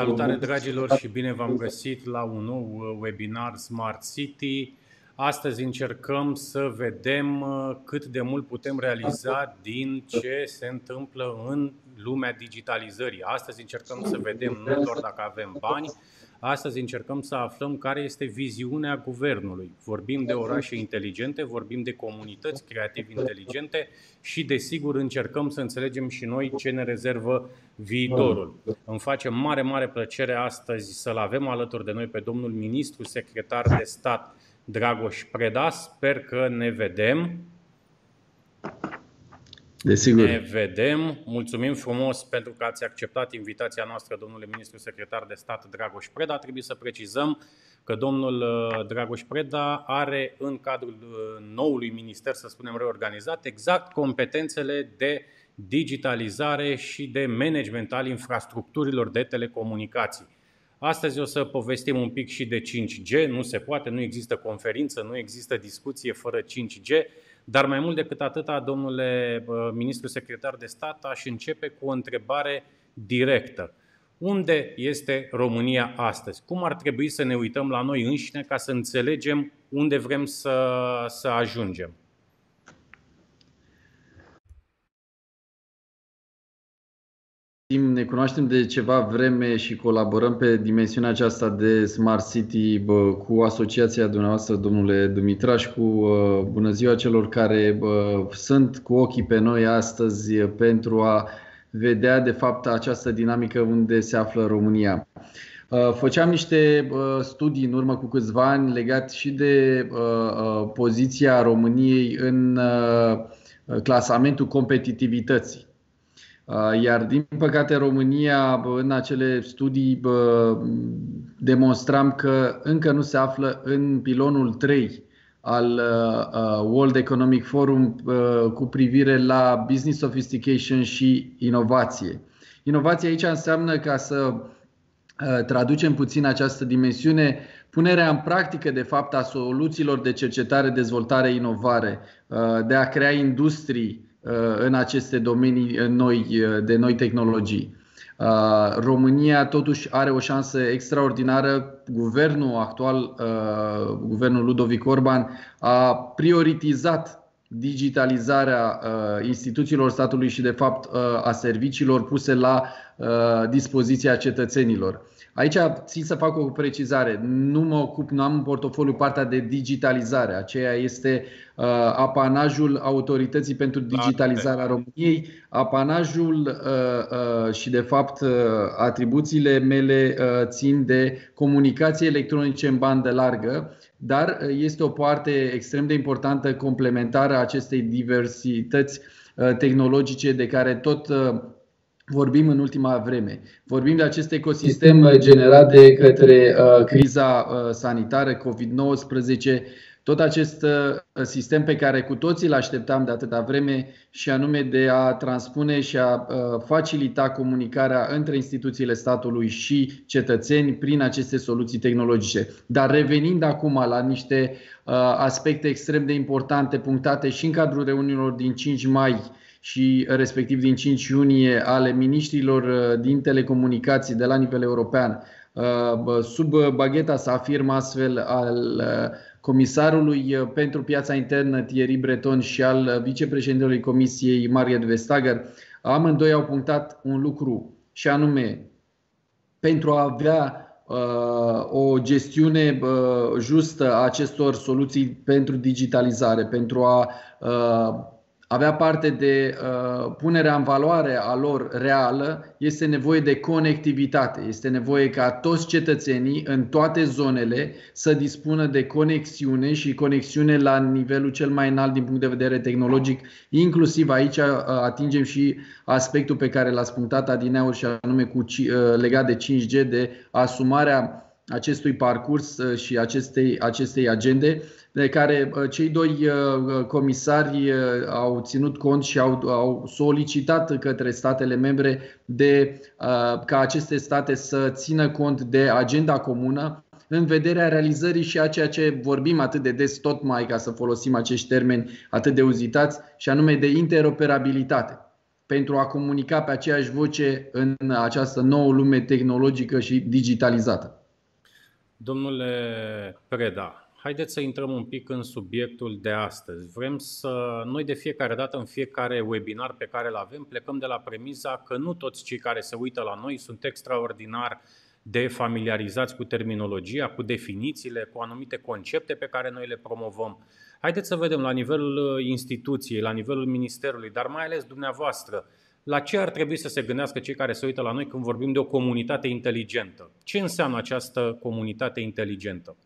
Salutare dragilor și bine v-am găsit la un nou uh, webinar Smart City. Astăzi încercăm să vedem uh, cât de mult putem realiza din ce se întâmplă în lumea digitalizării. Astăzi încercăm să vedem nu doar dacă avem bani, Astăzi încercăm să aflăm care este viziunea guvernului. Vorbim de orașe inteligente, vorbim de comunități creative inteligente și, desigur, încercăm să înțelegem și noi ce ne rezervă viitorul. Îmi face mare, mare plăcere astăzi să-l avem alături de noi pe domnul ministru secretar de stat Dragoș Preda. Sper că ne vedem. Desigur. Ne vedem. Mulțumim frumos pentru că ați acceptat invitația noastră, domnule ministru secretar de stat Dragoș Preda. Trebuie să precizăm că domnul uh, Dragoș Preda are în cadrul uh, noului minister, să spunem reorganizat, exact competențele de digitalizare și de management al infrastructurilor de telecomunicații. Astăzi o să povestim un pic și de 5G. Nu se poate, nu există conferință, nu există discuție fără 5G. Dar mai mult decât atâta, domnule ministru secretar de stat, aș începe cu o întrebare directă. Unde este România astăzi? Cum ar trebui să ne uităm la noi înșine ca să înțelegem unde vrem să, să ajungem? Ne cunoaștem de ceva vreme și colaborăm pe dimensiunea aceasta de Smart City bă, cu asociația dumneavoastră, domnule Dumitrașcu. Bună ziua celor care bă, sunt cu ochii pe noi astăzi pentru a vedea de fapt această dinamică unde se află România. Făceam niște studii în urmă cu câțiva ani legat și de poziția României în clasamentul competitivității. Uh, iar din păcate România în acele studii demonstram că încă nu se află în pilonul 3 al uh, uh, World Economic Forum cu privire la business sophistication și inovație. Inovație aici înseamnă ca să traducem puțin această dimensiune, punerea în practică de fapt a soluțiilor de cercetare, dezvoltare, inovare, de a crea industrii Uh, în aceste domenii noi, uh, de noi tehnologii. Uh, România totuși are o șansă extraordinară. Guvernul actual, guvernul Ludovic Orban, a prioritizat digitalizarea instituțiilor statului și, de fapt, a serviciilor puse la dispoziția cetățenilor. Aici țin să fac o precizare. Nu mă ocup, nu am în portofoliu partea de digitalizare. Aceea este uh, apanajul Autorității pentru Digitalizarea României, apanajul uh, uh, și, de fapt, uh, atribuțiile mele uh, țin de comunicații electronice în bandă largă, dar uh, este o parte extrem de importantă complementară a acestei diversități uh, tehnologice de care tot uh, vorbim în ultima vreme. Vorbim de acest ecosistem generat de către uh, criza uh, sanitară COVID-19, tot acest uh, sistem pe care cu toții îl așteptam de atâta vreme și anume de a transpune și a uh, facilita comunicarea între instituțiile statului și cetățeni prin aceste soluții tehnologice. Dar revenind acum la niște uh, aspecte extrem de importante punctate și în cadrul reuniunilor din 5 mai și respectiv din 5 iunie ale miniștrilor uh, din telecomunicații de la nivel european. Uh, sub bagheta să afirm astfel al uh, comisarului pentru piața internă Thierry Breton și al vicepreședintelui Comisiei Mariet Vestager, amândoi au punctat un lucru și anume pentru a avea o gestiune justă a acestor soluții pentru digitalizare, pentru a avea parte de uh, punerea în valoare a lor reală, este nevoie de conectivitate. Este nevoie ca toți cetățenii în toate zonele să dispună de conexiune și conexiune la nivelul cel mai înalt din punct de vedere tehnologic. Inclusiv aici uh, atingem și aspectul pe care l-a spuntat Adineaur și anume cu, uh, legat de 5G, de asumarea acestui parcurs uh, și acestei, acestei agende de care uh, cei doi uh, comisari au ținut cont și au, au solicitat către statele membre de ca aceste state să țină cont de agenda comună în vederea realizării și a ceea ce vorbim atât de des tot mai ca să folosim acești termeni atât de uzitați și anume de interoperabilitate. pentru a comunica pe aceeași voce în această nouă lume tehnologică și digitalizată. Domnule Preda, haideți să intrăm un pic în subiectul de astăzi. Vrem să, noi de fiecare dată, în fiecare webinar pe care îl avem, plecăm de la premiza că nu toți cei care se uită la noi sunt extraordinar de familiarizați cu terminologia, cu definițiile, cu anumite concepte pe care noi le promovăm. Haideți să vedem la nivelul uh, instituției, la nivelul ministerului, dar mai ales dumneavoastră, la ce ar trebui să se gândească cei care se uită la noi când vorbim de o comunitate inteligentă? Ce înseamnă această comunitate inteligentă?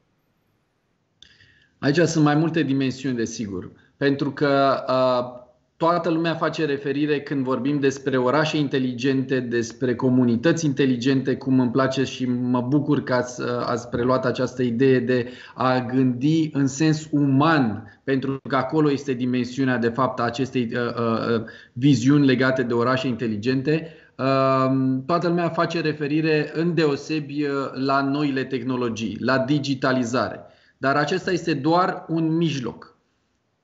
Aici sunt mai multe dimensiuni, desigur. Pentru că uh, toată lumea face referire când vorbim despre orașe inteligente, despre comunități inteligente, cum îmi place și mă bucur că ați, ați preluat această idee de a gândi în sens uman, pentru că acolo este dimensiunea de fapt a acestei uh, uh, viziuni legate de orașe inteligente. Uh, toată lumea face referire în deosebi uh, la noile tehnologii, la digitalizare. Dar acesta este doar un mijloc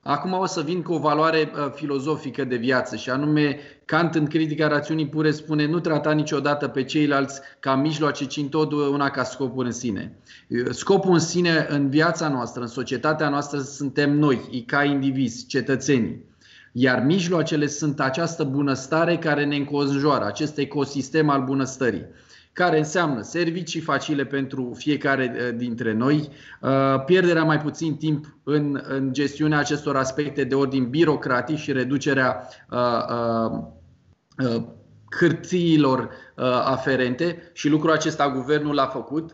Acum o să vin cu o valoare uh, filozofică de viață și anume Kant în critica rațiunii pure spune nu trata niciodată pe ceilalți ca mijloace, ci întotdeauna ca scopul în sine. Uh, scopul în sine în viața noastră, în societatea noastră suntem noi, ca indivizi, cetățenii. Iar mijloacele sunt această bunăstare care ne înconjoară, acest ecosistem al bunăstării care înseamnă servicii facile pentru fiecare uh, dintre noi, uh, pierderea mai puțin timp în, în gestiunea acestor aspecte de ordin birocratic și reducerea uh, hârtiilor aferente și lucrul acesta guvernul l-a făcut.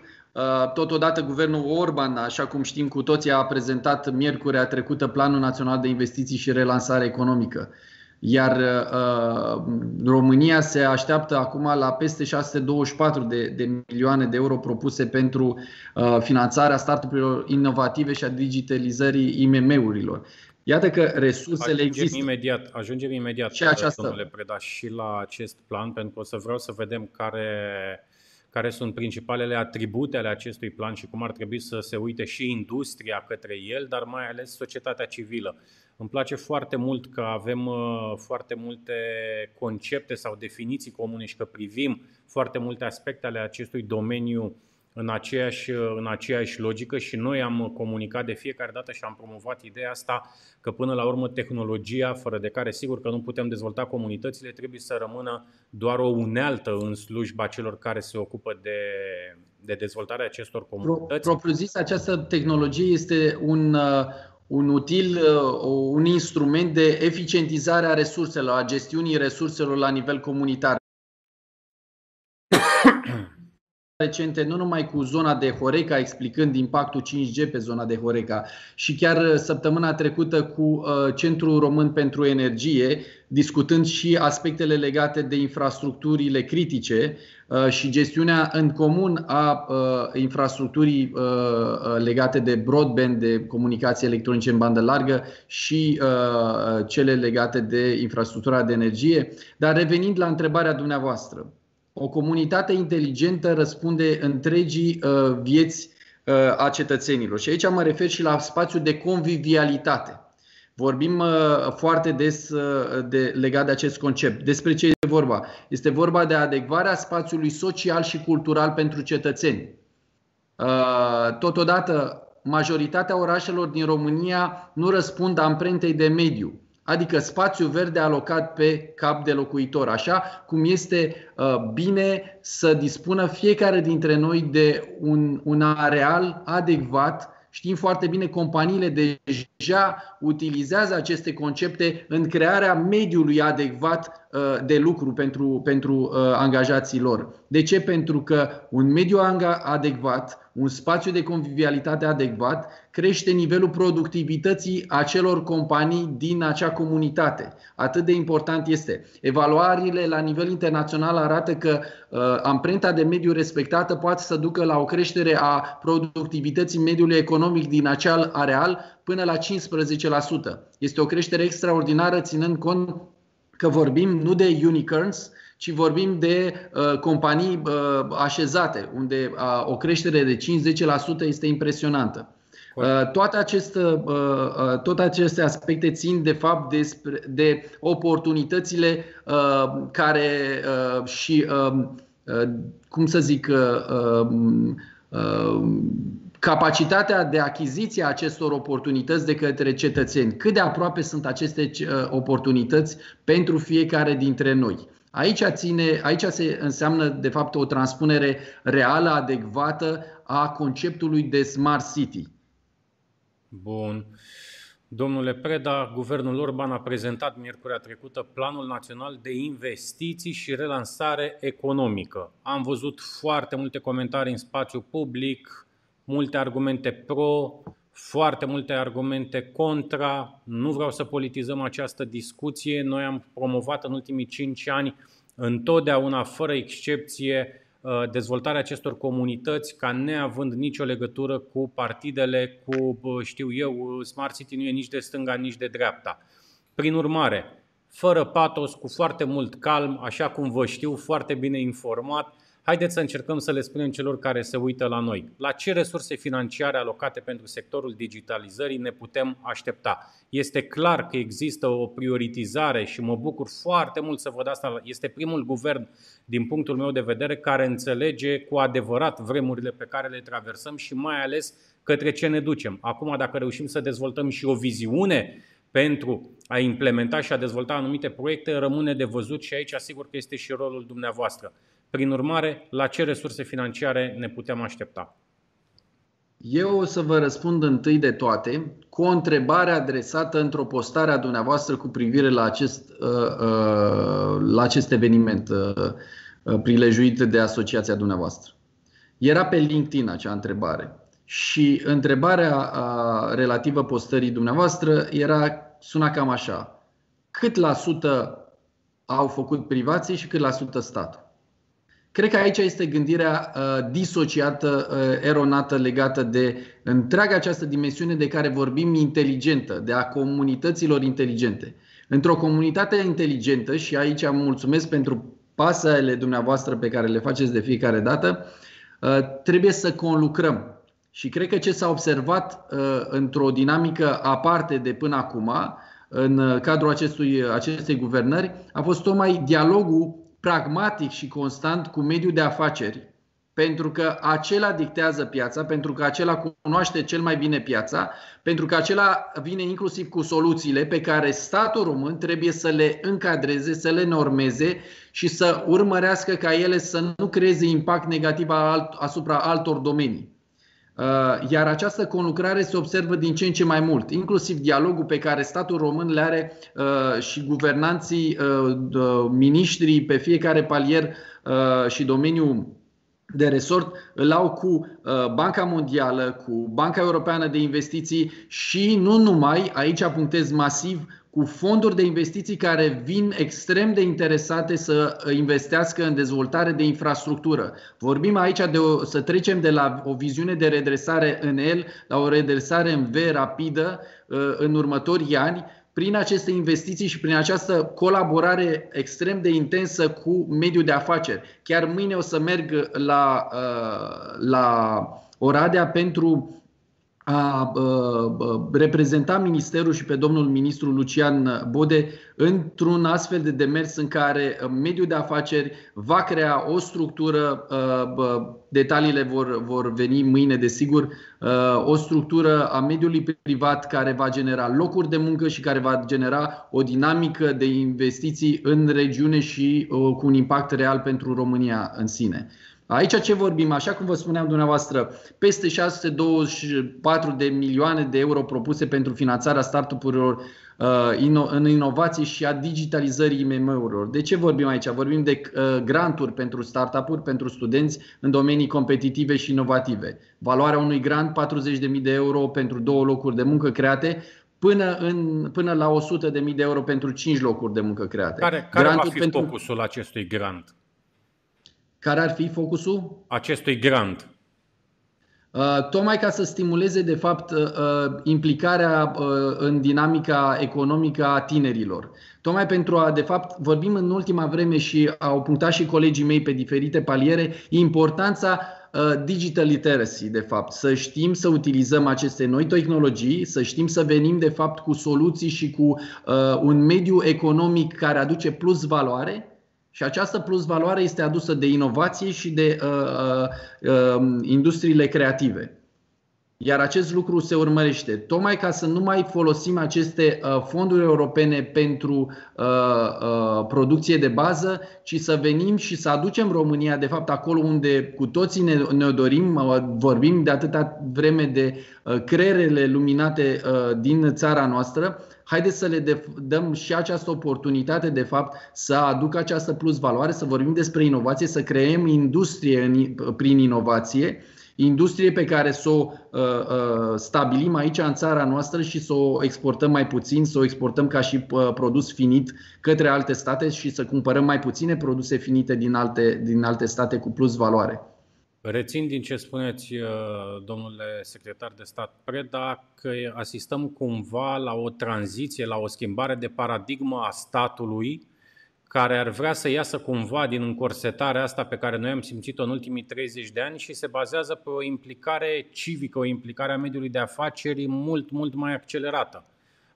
Totodată, guvernul Orban, așa cum știm cu toții, a prezentat miercurea trecută Planul Național de Investiții și Relansare Economică. Iar uh, România se așteaptă acum la peste 624 de, de milioane de euro propuse pentru uh, finanțarea startup-urilor inovative și a digitalizării IMM-urilor. Iată că resursele ajungem există. Imediat, ajungem imediat, și această... domnule Preda, și la acest plan, pentru că o să vreau să vedem care, care sunt principalele atribute ale acestui plan și cum ar trebui să se uite și industria către el, dar mai ales societatea civilă. Îmi place foarte mult că avem uh, foarte multe concepte sau definiții comune și că privim foarte multe aspecte ale acestui domeniu în aceeași, uh, în aceeași logică și noi am comunicat de fiecare dată și am promovat ideea asta că până la urmă tehnologia, fără de care sigur că nu putem dezvolta comunitățile, trebuie să rămână doar o unealtă în slujba celor care se ocupă de, de dezvoltarea acestor comunități. Propriu zis, această tehnologie este un, uh, un util, uh, un instrument de eficientizare a resurselor, a gestiunii resurselor la nivel comunitar. Recente, nu numai cu zona de Horeca, explicând impactul 5G pe zona de Horeca, și chiar uh, săptămâna trecută cu uh, Centrul Român pentru Energie, discutând și aspectele legate de infrastructurile critice uh, și gestiunea în comun a infrastructurii legate de broadband, de comunicații electronice în bandă largă și cele legate de infrastructura de energie. Dar revenind la întrebarea dumneavoastră, o comunitate inteligentă răspunde întregii uh, vieți uh, a cetățenilor. Și aici mă refer și la spațiul de convivialitate. Vorbim uh, foarte des de, legat de acest concept. Despre ce este vorba? Este vorba de adecvarea spațiului social și cultural pentru cetățeni. Totodată, majoritatea orașelor din România nu răspund amprentei de mediu adică spațiu verde alocat pe cap de locuitor, așa cum este uh, bine să dispună fiecare dintre noi de un, un areal adecvat Știm foarte bine, companiile deja utilizează aceste concepte în crearea mediului adecvat uh, de lucru pentru, pentru uh, angajații lor. De ce? Pentru că un mediu adecvat, un spațiu de convivialitate adecvat, crește nivelul productivității acelor companii din acea comunitate. Atât de important este. Evaluările la nivel internațional arată că uh, amprenta de mediu respectată poate să ducă la o creștere a productivității mediului economic din acel areal până la 15%. Este o creștere extraordinară ținând cont că vorbim nu de unicorns, ci vorbim de uh, companii uh, așezate, unde uh, o creștere de 5-10% este impresionantă. Toate aceste, toate aceste aspecte țin de fapt despre, de oportunitățile care și, cum să zic, capacitatea de achiziție a acestor oportunități de către cetățeni. Cât de aproape sunt aceste oportunități pentru fiecare dintre noi. Aici, ține, aici se înseamnă, de fapt, o transpunere reală, adecvată a conceptului de Smart City. Bun. Domnule Preda, guvernul Orban a prezentat miercurea trecută Planul Național de Investiții și Relansare Economică. Am văzut foarte multe comentarii în spațiu public, multe argumente pro, foarte multe argumente contra. Nu vreau să politizăm această discuție. Noi am promovat în ultimii cinci ani întotdeauna, fără excepție, uh, dezvoltarea acestor comunități ca neavând nicio legătură cu partidele, cu, știu eu, Smart City nu e nici de stânga, nici de dreapta. Prin urmare, fără patos, cu foarte mult calm, așa cum vă știu, foarte bine informat, Haideți să încercăm să le spunem celor care se uită la noi. La ce resurse financiare alocate pentru sectorul digitalizării ne putem aștepta? Este clar că există o prioritizare și mă bucur foarte mult să văd asta. Este primul guvern, din punctul meu de vedere, care înțelege cu adevărat vremurile pe care le traversăm și mai ales către ce ne ducem. Acum, dacă reușim să dezvoltăm și o viziune pentru a implementa și a dezvolta anumite proiecte, rămâne de văzut și aici asigur că este și rolul dumneavoastră. Prin urmare, la ce resurse financiare ne putem aștepta? Eu o să vă răspund întâi de toate cu o întrebare adresată într-o postare a dumneavoastră cu privire la acest, uh, uh, la acest eveniment uh, prilejuit de asociația dumneavoastră. Era pe LinkedIn acea întrebare și întrebarea relativă postării dumneavoastră era, suna cam așa. Cât la sută au făcut privații și cât la sută statul? Cred că aici este gândirea uh, disociată, uh, eronată, legată de întreaga această dimensiune de care vorbim inteligentă, de a comunităților inteligente. Într-o comunitate inteligentă, și aici mulțumesc pentru pasele dumneavoastră pe care le faceți de fiecare dată, uh, trebuie să conlucrăm. Și cred că ce s-a observat uh, într-o dinamică aparte de până acum, în cadrul acestui, acestei guvernări, a fost tocmai dialogul pragmatic și constant cu mediul de afaceri, pentru că acela dictează piața, pentru că acela cunoaște cel mai bine piața, pentru că acela vine inclusiv cu soluțiile pe care statul român trebuie să le încadreze, să le normeze și să urmărească ca ele să nu creeze impact negativ asupra altor domenii. Uh, iar această conlucrare se observă din ce în ce mai mult, inclusiv dialogul pe care statul român le are uh, și guvernanții, uh, miniștrii pe fiecare palier și domeniu de resort îl au cu Banca Mondială, cu Banca Europeană de Investiții și nu numai, aici punctez masiv, cu fonduri de investiții care vin extrem de interesate să investească în dezvoltare de infrastructură. Vorbim aici de o, să trecem de la o viziune de redresare în L la o redresare în V rapidă uh, în următorii ani, prin aceste investiții și prin această colaborare extrem de intensă cu mediul de afaceri. Chiar mâine o să merg la, uh, la Oradea pentru a reprezenta ministerul și pe domnul ministru Lucian Bode într-un astfel de demers în care mediul de afaceri va crea o structură, detaliile vor, vor veni mâine desigur, o structură a mediului privat care va genera locuri de muncă și care va genera o dinamică de investiții în regiune și cu un impact real pentru România în sine. Aici ce vorbim? Așa cum vă spuneam dumneavoastră, peste 624 de milioane de euro propuse pentru finanțarea startup-urilor uh, în inovații și a digitalizării IMM-urilor. De ce vorbim aici? Vorbim de uh, granturi pentru startup-uri, pentru studenți în domenii competitive și inovative. Valoarea unui grant 40.000 de euro pentru două locuri de muncă create, până, în, până la 100.000 de euro pentru 5 locuri de muncă create. Care, care va fi pentru... focusul acestui grant? Care ar fi focusul? Acestui grant. Uh, tocmai ca să stimuleze, de fapt, uh, uh, implicarea în dinamica economică a tinerilor. Tocmai pentru a, de fapt, vorbim în ultima vreme și au punctat și colegii mei pe diferite paliere, importanța digital literacy, de fapt, să știm să utilizăm aceste noi tehnologii, să știm să venim, de fapt, cu soluții și cu un mediu economic care aduce plus valoare și această plus valoare este adusă de inovație și de uh, uh, industriile creative. Iar acest lucru se urmărește. Tocmai ca să nu mai folosim aceste uh, fonduri europene pentru uh, uh, producție de bază, ci să venim și să aducem România, de fapt, acolo unde cu toții ne, ne dorim, vorbim de atâta vreme de creierele luminate din țara noastră, haideți să le dăm și această oportunitate, de fapt, să aducă această plus valoare, să vorbim despre inovație, să creăm industrie în, prin inovație industrie pe care să o uh, uh, stabilim aici în țara noastră și să o exportăm mai puțin, să o exportăm ca și uh, produs finit către alte state și să cumpărăm mai puține produse finite din alte, din alte state cu plus valoare. Rețin din ce spuneți, uh, domnule secretar de stat Preda, că asistăm cumva la o tranziție, la o schimbare de paradigmă a statului care ar vrea să iasă cumva din încorsetarea asta pe care noi am simțit-o în ultimii 30 de ani și se bazează pe o implicare civică, o implicare a mediului de afaceri mult, mult mai accelerată.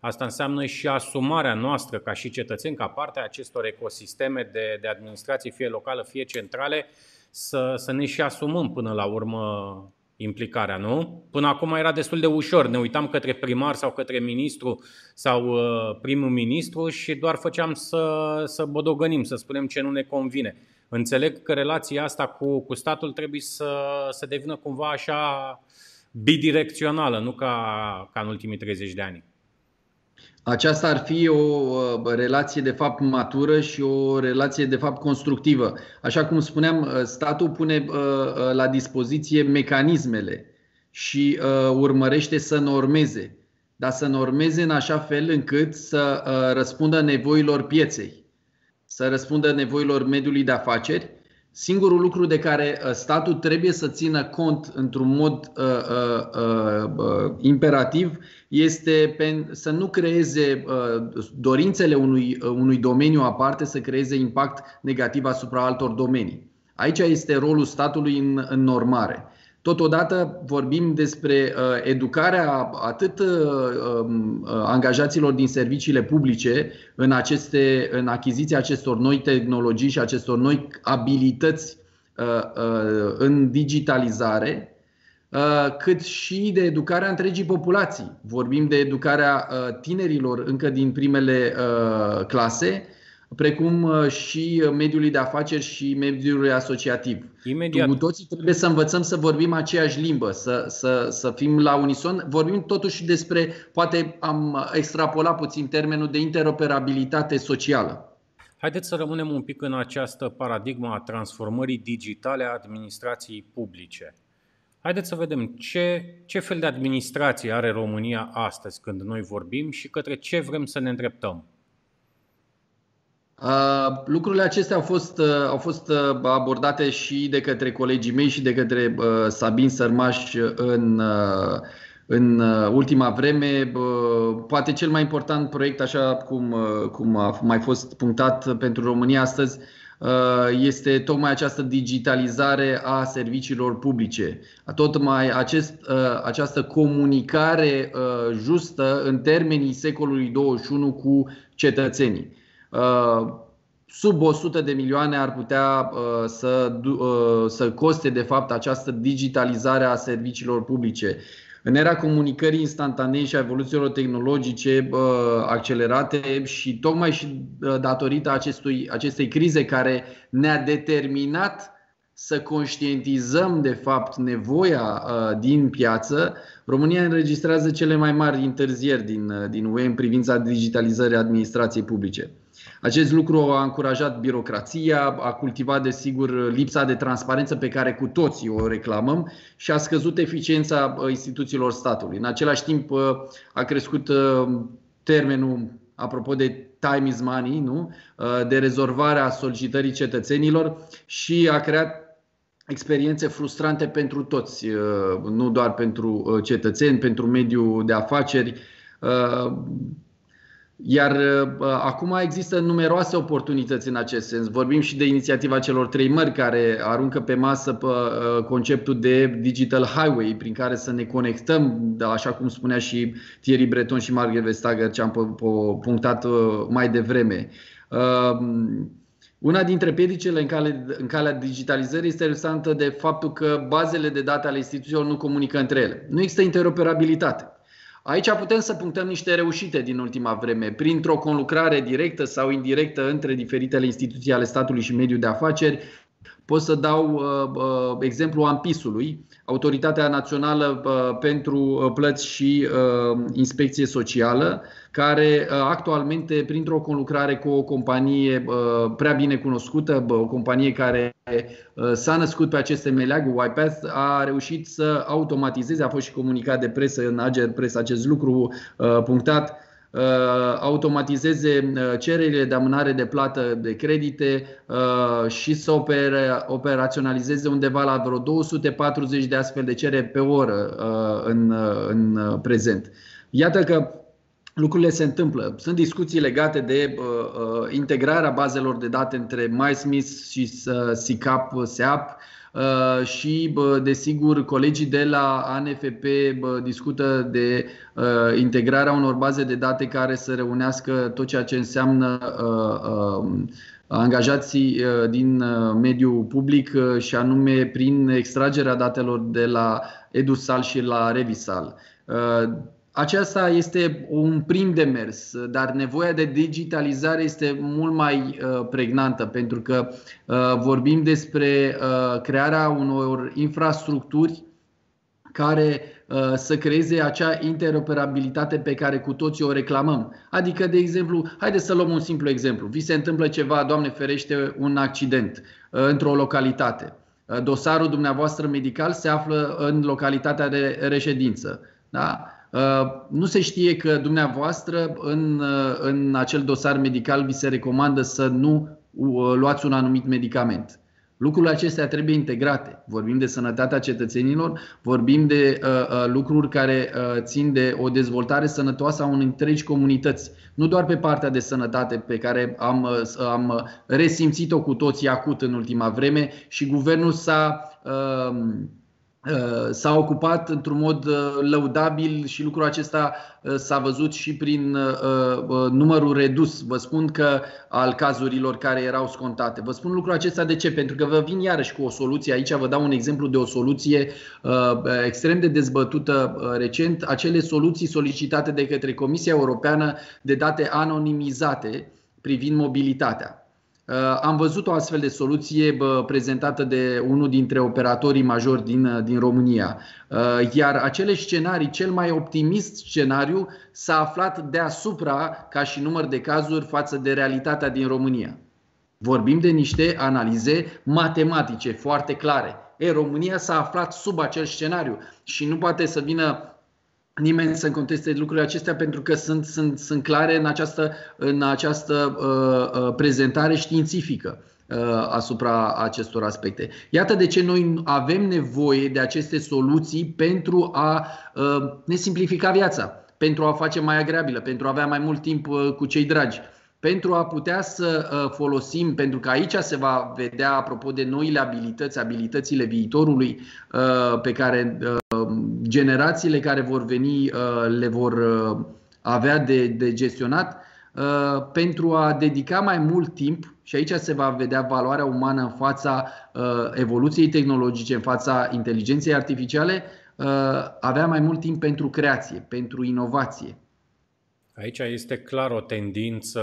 Asta înseamnă și asumarea noastră ca și cetățeni, ca parte a acestor ecosisteme de, de administrație, fie locală, fie centrale, să, să ne și asumăm până la urmă implicarea, nu? Până acum era destul de ușor. Ne uitam către primar sau către ministru sau uh, primul ministru și doar făceam să, să bodogănim, să spunem ce nu ne convine. Înțeleg că relația asta cu, cu statul trebuie să, să devină cumva așa bidirecțională, nu ca, ca în ultimii 30 de ani. Aceasta ar fi o uh, relație de fapt matură și o relație de fapt constructivă. Așa cum spuneam, uh, statul pune uh, la dispoziție mecanismele și urmărește să normeze, dar să normeze în așa fel încât să răspundă nevoilor pieței, să răspundă nevoilor mediului de afaceri Singurul lucru de care uh, statul trebuie să țină cont într-un mod uh, uh, uh, uh, imperativ este pen, să nu creeze uh, dorințele unui, uh, unui domeniu aparte, să creeze impact negativ asupra altor domenii. Aici este rolul statului în, în normare. Totodată vorbim despre uh, educarea atât uh, um, uh, angajaților din serviciile publice în, aceste, în achiziția acestor noi tehnologii și acestor noi abilități în digitalizare, cât și de educarea întregii populații. Vorbim de educarea tinerilor încă din primele clase, precum uh, și uh, mediului de afaceri și mediului asociativ. Imediat. Cu toții trebuie să învățăm să vorbim aceeași limbă, să, să, să fim la unison. Vorbim totuși despre, poate am extrapolat puțin termenul de interoperabilitate socială. Haideți să rămânem un pic în această paradigmă a transformării digitale a administrației publice. Haideți să vedem ce, ce fel de administrație are România astăzi când noi vorbim și către ce vrem să ne îndreptăm. Lucrurile acestea au fost, uh, au fost uh, abordate și de către colegii mei și de către uh, Sabin Sărmaș în, în ultima vreme. Poate cel mai important proiect, așa cum, cum a mai fost punctat pentru România astăzi, este tocmai această digitalizare a serviciilor publice. Tocmai acest, această comunicare justă în termenii secolului 21 cu cetățenii. Uh, sub 100 de milioane ar putea uh, să, uh, să coste de fapt această digitalizare a serviciilor publice. În era comunicării instantanee și a evoluțiilor tehnologice accelerate și tocmai și datorită acestui, acestei crize care ne-a determinat să conștientizăm de fapt nevoia din piață, România înregistrează cele mai mari întârzieri din, din UE în privința digitalizării administrației publice. Acest lucru a încurajat birocrația, a cultivat, desigur, lipsa de transparență pe care cu toții o reclamăm și a scăzut eficiența uh, instituțiilor statului. În același timp, uh, a crescut uh, termenul, apropo de time is money, nu? de rezolvarea solicitării cetățenilor și a creat experiențe frustrante pentru toți, nu doar pentru cetățeni, pentru mediul de afaceri Iar uh, acum există numeroase oportunități în acest sens. Vorbim și de inițiativa celor trei mări care aruncă pe masă pe, uh, conceptul de digital highway prin care să ne conectăm, da, așa cum spunea și Thierry Breton și Margaret Vestager ce am punctat uh, mai devreme. Una dintre piedicele în, cale, în calea digitalizării este reprezentantă de faptul că bazele de date ale instituțiilor nu comunică între ele. Nu există interoperabilitate. Aici putem să punctăm niște reușite din ultima vreme, printr-o conlucrare directă sau indirectă între diferitele instituții ale statului și mediul de afaceri. Pot să dau uh, uh, exemplu Ampisului, Autoritatea Națională uh, pentru uh, Plăți și uh, Inspecție Socială, care uh, actualmente, printr-o conlucrare cu o companie uh, prea bine cunoscută, o companie care uh, s-a născut pe aceste meleaguri, YPath, a reușit să automatizeze, a fost și comunicat de presă în Ager Press acest lucru punctat, automatizeze cererile de amânare de plată de credite și să operaționalizeze undeva la vreo 240 de astfel de cereri pe oră în, în prezent. Iată că lucrurile se întâmplă. Sunt discuții legate de uh, uh, integrarea bazelor de date între MySmith și uh, SICAP, SEAP uh, și, uh, desigur, colegii de la ANFP uh, discută de uh, integrarea unor baze de date care să reunească tot ceea ce înseamnă uh, uh, angajații uh, din uh, mediul public și anume prin extragerea datelor de la EduSal și la Revisal. Aceasta este un prim demers, dar nevoia de digitalizare este mult mai uh, pregnantă pentru că uh, vorbim despre uh, crearea unor infrastructuri care să creeze acea interoperabilitate pe care cu toții o reclamăm. Adică, de exemplu, haideți să luăm un simplu exemplu. Vi se întâmplă ceva, Doamne ferește, un accident într-o localitate. Dosarul dumneavoastră medical se află în localitatea de reședință. Da? Uh, nu se știe că dumneavoastră în, uh, în acel dosar medical vi se recomandă să nu uh, luați un anumit medicament. Lucrurile acestea trebuie integrate. Vorbim de sănătatea cetățenilor, vorbim de uh, lucruri care uh, țin de o dezvoltare sănătoasă a unei întregi comunități. Nu doar pe partea de sănătate pe care am, uh, am resimțit-o cu toții acut în ultima vreme și guvernul s-a uh, Uh, s-a ocupat într-un mod uh, lăudabil și lucrul acesta uh, s-a văzut și prin numărul redus, vă spun că al cazurilor care erau scontate. Vă spun lucrul acesta de ce? Pentru că vă vin iarăși cu o soluție. Aici vă dau un exemplu de o soluție extrem de dezbătută recent, acele soluții solicitate de către Comisia Europeană de date anonimizate privind mobilitatea. Uh, am văzut o astfel de soluție prezentată de unul dintre operatorii majori din, uh, din România. Uh, iar acele scenarii, cel mai optimist scenariu, s-a aflat deasupra ca și număr de cazuri față de realitatea din România. Vorbim de niște analize matematice foarte clare. E, România s-a aflat sub acel scenariu și nu poate să vină nimeni să conteste lucrurile acestea pentru că sunt, sunt, sunt clare în această, în această uh, uh, prezentare științifică uh, asupra acestor aspecte. Iată de ce noi avem nevoie de aceste soluții pentru a uh, ne simplifica viața, pentru a face mai agreabilă, pentru a avea mai mult timp uh, cu cei dragi pentru a putea să uh, folosim, pentru că aici se va vedea, apropo de noile abilități, abilitățile viitorului uh, pe care uh, generațiile care vor veni le vor avea de, de gestionat, pentru a dedica mai mult timp, și aici se va vedea valoarea umană în fața evoluției tehnologice, în fața inteligenței artificiale, avea mai mult timp pentru creație, pentru inovație. Aici este clar o tendință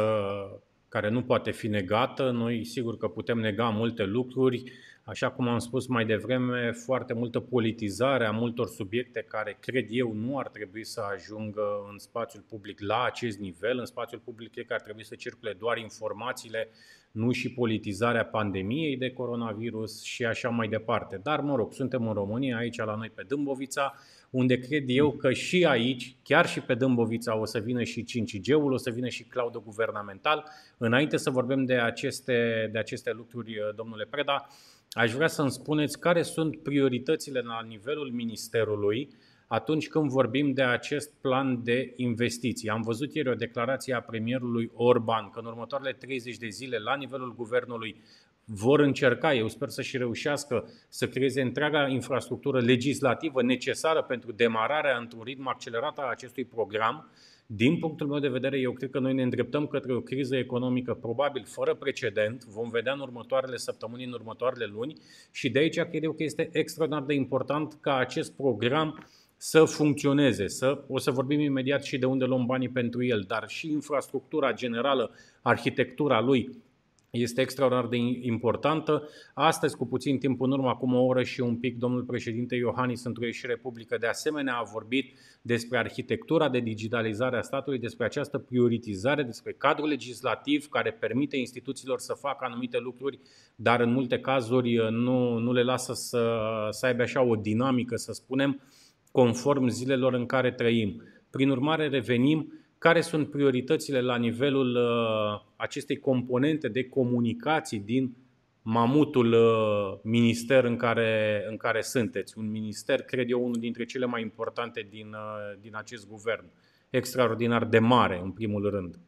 care nu poate fi negată. Noi sigur că putem nega multe lucruri, așa cum am spus mai devreme, foarte multă politizare a multor subiecte care cred eu nu ar trebui să ajungă în spațiul public la acest nivel. În spațiul public cred că ar trebui să circule doar informațiile, nu și politizarea pandemiei de coronavirus și așa mai departe. Dar, mă rog, suntem în România, aici la noi pe Dâmbovița unde cred eu că și aici, chiar și pe Dâmbovița, o să vină și 5G-ul, o să vină și cloud guvernamental. Înainte să vorbim de aceste, de aceste lucruri, domnule Preda, aș vrea să-mi spuneți care sunt prioritățile la nivelul Ministerului atunci când vorbim de acest plan de investiții. Am văzut ieri o declarație a premierului Orban că în următoarele 30 de zile, la nivelul guvernului, vor încerca, eu sper să și reușească, să creeze întreaga infrastructură legislativă necesară pentru demararea într-un ritm accelerat a acestui program. Din punctul meu de vedere, eu cred că noi ne îndreptăm către o criză economică probabil fără precedent, vom vedea în următoarele săptămâni, în următoarele luni și de aici cred eu că este extraordinar de important ca acest program să funcționeze, să, o să vorbim imediat și de unde luăm banii pentru el, dar și infrastructura generală, arhitectura lui, este extraordinar de importantă. Astăzi, cu puțin timp în urmă, acum o oră și un pic, domnul președinte Iohannis, într-o ieșire publică, de asemenea a vorbit despre arhitectura de digitalizare a statului, despre această prioritizare, despre cadrul legislativ care permite instituțiilor să facă anumite lucruri, dar în multe cazuri nu, nu le lasă să, să aibă așa o dinamică, să spunem, conform zilelor în care trăim. Prin urmare, revenim care sunt prioritățile la nivelul uh, acestei componente de comunicații din mamutul uh, minister în care, în care sunteți. Un minister, cred eu, unul dintre cele mai importante din, uh, din acest guvern. Extraordinar de mare, în primul rând.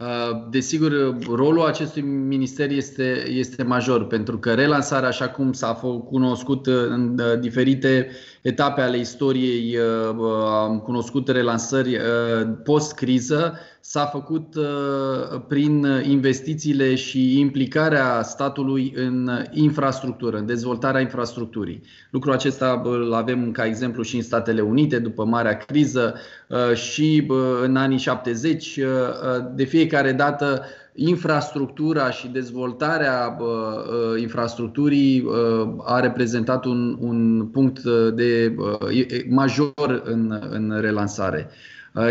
Uh, desigur, rolul acestui minister este, este major, pentru că relansarea, așa cum s-a cunoscut în uh, diferite etape ale istoriei, uh, am cunoscut relansări post-criză, s-a făcut prin investițiile și implicarea statului în infrastructură, în dezvoltarea infrastructurii. Lucrul acesta îl avem ca exemplu și în Statele Unite, după marea criză și în anii 70. De fiecare dată infrastructura și dezvoltarea uh, infrastructurii uh, a reprezentat un, un punct de uh, major în, în relansare.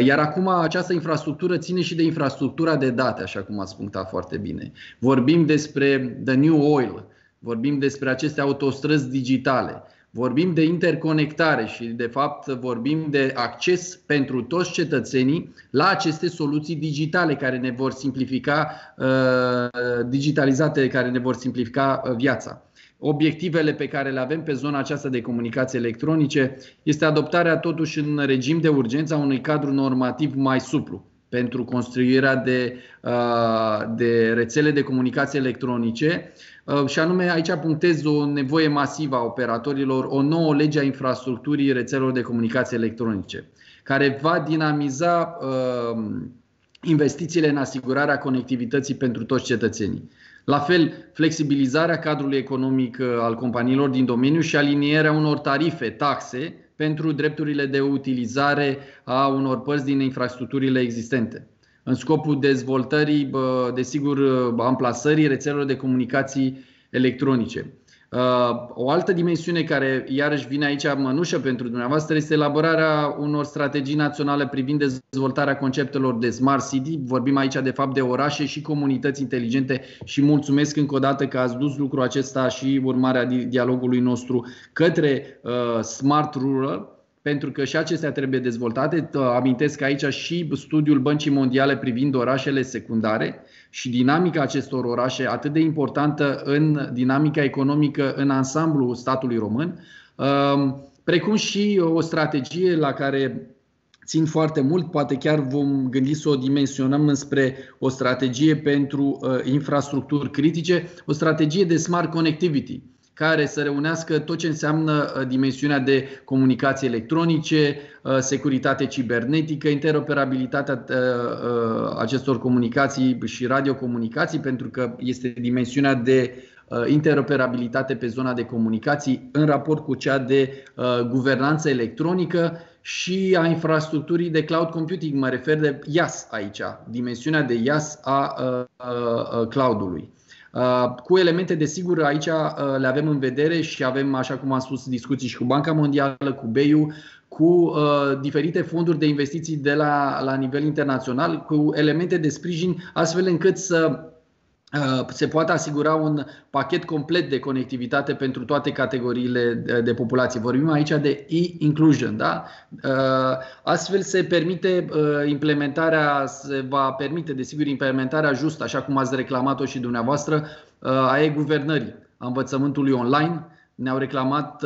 Iar acum această infrastructură ține și de infrastructura de date, așa cum ați punctat foarte bine. Vorbim despre The New Oil, vorbim despre aceste autostrăzi digitale, Vorbim de interconectare și, de fapt, vorbim de acces pentru toți cetățenii la aceste soluții digitale care ne vor simplifica, uh, digitalizate, care ne vor simplifica uh, viața. Obiectivele pe care le avem pe zona aceasta de comunicații electronice este adoptarea, totuși, în regim de urgență a unui cadru normativ mai suplu pentru construirea de, uh, de rețele de comunicații electronice Uh, și anume aici punctez o nevoie masivă a operatorilor, o nouă lege a infrastructurii rețelelor de comunicații electronice, care va dinamiza uh, investițiile în asigurarea conectivității pentru toți cetățenii. La fel, flexibilizarea cadrului economic uh, al companiilor din domeniu și alinierea unor tarife, taxe pentru drepturile de utilizare a unor părți din infrastructurile existente în scopul dezvoltării, desigur, amplasării rețelelor de comunicații electronice. Uh, o altă dimensiune care iarăși vine aici mănușă pentru dumneavoastră este elaborarea unor strategii naționale privind dezvoltarea conceptelor de smart city. Vorbim aici de fapt de orașe și comunități inteligente și mulțumesc încă o dată că ați dus lucrul acesta și urmarea dialogului nostru către uh, smart rural pentru că și acestea trebuie dezvoltate. Amintesc aici și studiul Băncii Mondiale privind orașele secundare și dinamica acestor orașe atât de importantă în dinamica economică în ansamblu statului român, um, precum și o strategie la care țin foarte mult, poate chiar vom gândi să o dimensionăm înspre o strategie pentru uh, infrastructuri critice, o strategie de smart connectivity care să reunească tot ce înseamnă uh, dimensiunea de comunicații electronice, uh, securitate cibernetică, interoperabilitatea uh, acestor comunicații și radiocomunicații, pentru că este dimensiunea de interoperabilitate pe zona de comunicații în raport cu cea de guvernanță electronică și a infrastructurii de cloud computing. Mă refer de IaaS aici, dimensiunea de IaaS a cloudului. Uh, cu elemente, desigur, aici uh, le avem în vedere și avem, așa cum am spus, discuții și cu Banca Mondială, cu BEIU, cu uh, diferite fonduri de investiții de la, la nivel internațional, cu elemente de sprijin, astfel încât să Uh, se poate asigura un pachet complet de conectivitate pentru toate categoriile de populație. Vorbim aici de e-inclusion. Da? Uh, astfel se permite uh, implementarea, se va permite, desigur, implementarea justă, așa cum ați reclamat-o și dumneavoastră, a e-guvernării, a învățământului online, ne-au reclamat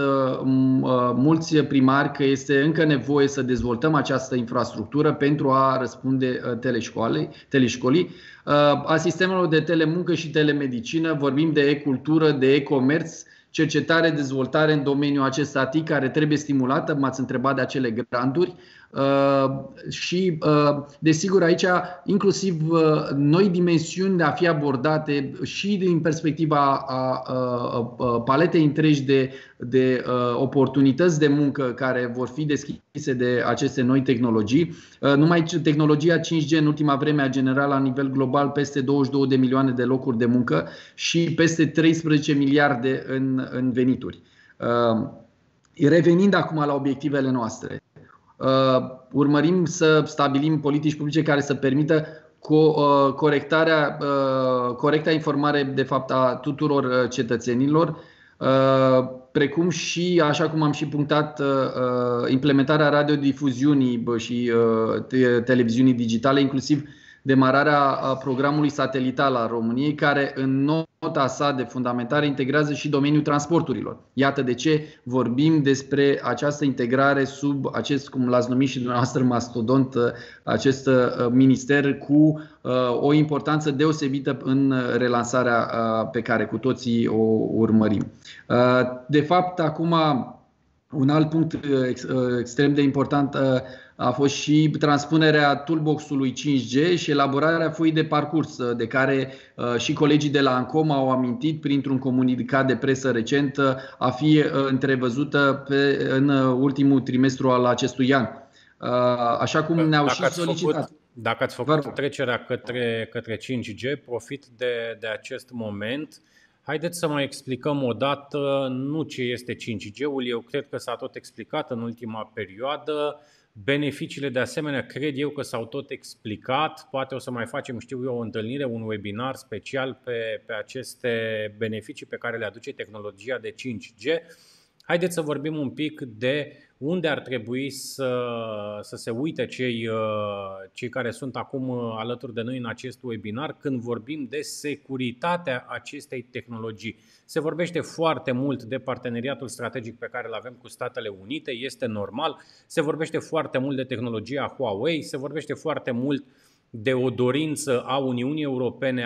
mulți primari că este încă nevoie să dezvoltăm această infrastructură pentru a răspunde teleșcolii. teleșcolii. A sistemelor de telemuncă și telemedicină, vorbim de e-cultură, de e-comerț, cercetare, dezvoltare în domeniul acesta TIC care trebuie stimulată, m-ați întrebat de acele granturi. Uh, și, uh, desigur, aici inclusiv uh, noi dimensiuni de a fi abordate și din perspectiva a paletei întregi de, de oportunități de muncă care vor fi deschise de aceste noi tehnologii. Numai tehnologia 5G în ultima vreme a generat la nivel global peste 22 de milioane de locuri de muncă și peste 13 miliarde în, în venituri. Revenind acum la obiectivele noastre, Uh, urmărim să stabilim politici publice care să permită uh, corectarea, uh, corecta informare de fapt a tuturor cetățenilor, precum și, așa cum am și punctat, implementarea radiodifuziunii și televiziunii digitale, inclusiv demararea programului satelital al României, care în nota sa de fundamentare integrează și domeniul transporturilor. Iată de ce vorbim despre această integrare sub acest, cum l-ați numit și dumneavoastră, mastodont, acest minister cu o importanță deosebită în relansarea pe care cu toții o urmărim. De fapt, acum un alt punct extrem de important a fost și transpunerea toolbox-ului 5G și elaborarea foii de parcurs, uh, de care uh, și colegii de la ANCOM au amintit printr-un comunicat de presă recent uh, a fi întrevăzută pe, în ultimul trimestru al acestui an. Așa cum ne-au dacă și solicitat. Făcut, dacă ați făcut trecerea către, către 5G, profit de, de acest moment. Haideți să mai explicăm o dată nu ce este 5G-ul. Eu cred că s-a tot explicat în ultima perioadă. Beneficiile, de asemenea, cred eu că s-au tot explicat. Poate o să mai facem, știu eu, o întâlnire, un webinar special pe, pe aceste beneficii pe care le aduce tehnologia de 5G. Haideți să vorbim un pic de unde ar trebui să, să se uite cei, uh, cei care sunt acum uh, alături de noi în acest webinar când vorbim de securitatea acestei tehnologii. Se vorbește foarte mult de parteneriatul strategic pe care îl avem cu Statele Unite, este normal. Se vorbește foarte mult de tehnologia Huawei, se vorbește foarte mult de o dorință a Uniunii Europene,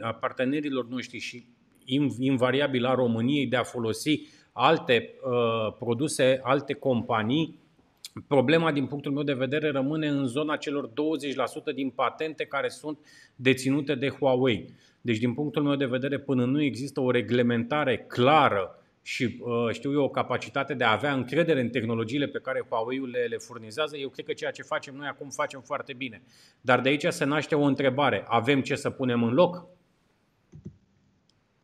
a partenerilor noștri și invariabil a României de a folosi alte uh, produse, alte companii, problema din punctul meu de vedere rămâne în zona celor 20% din patente care sunt deținute de Huawei. Deci din punctul meu de vedere până nu există o reglementare clară și uh, știu eu o capacitate de a avea încredere în tehnologiile pe care Huawei-ul le, le furnizează, eu cred că ceea ce facem noi acum facem foarte bine. Dar de aici se naște o întrebare. Avem ce să punem în loc?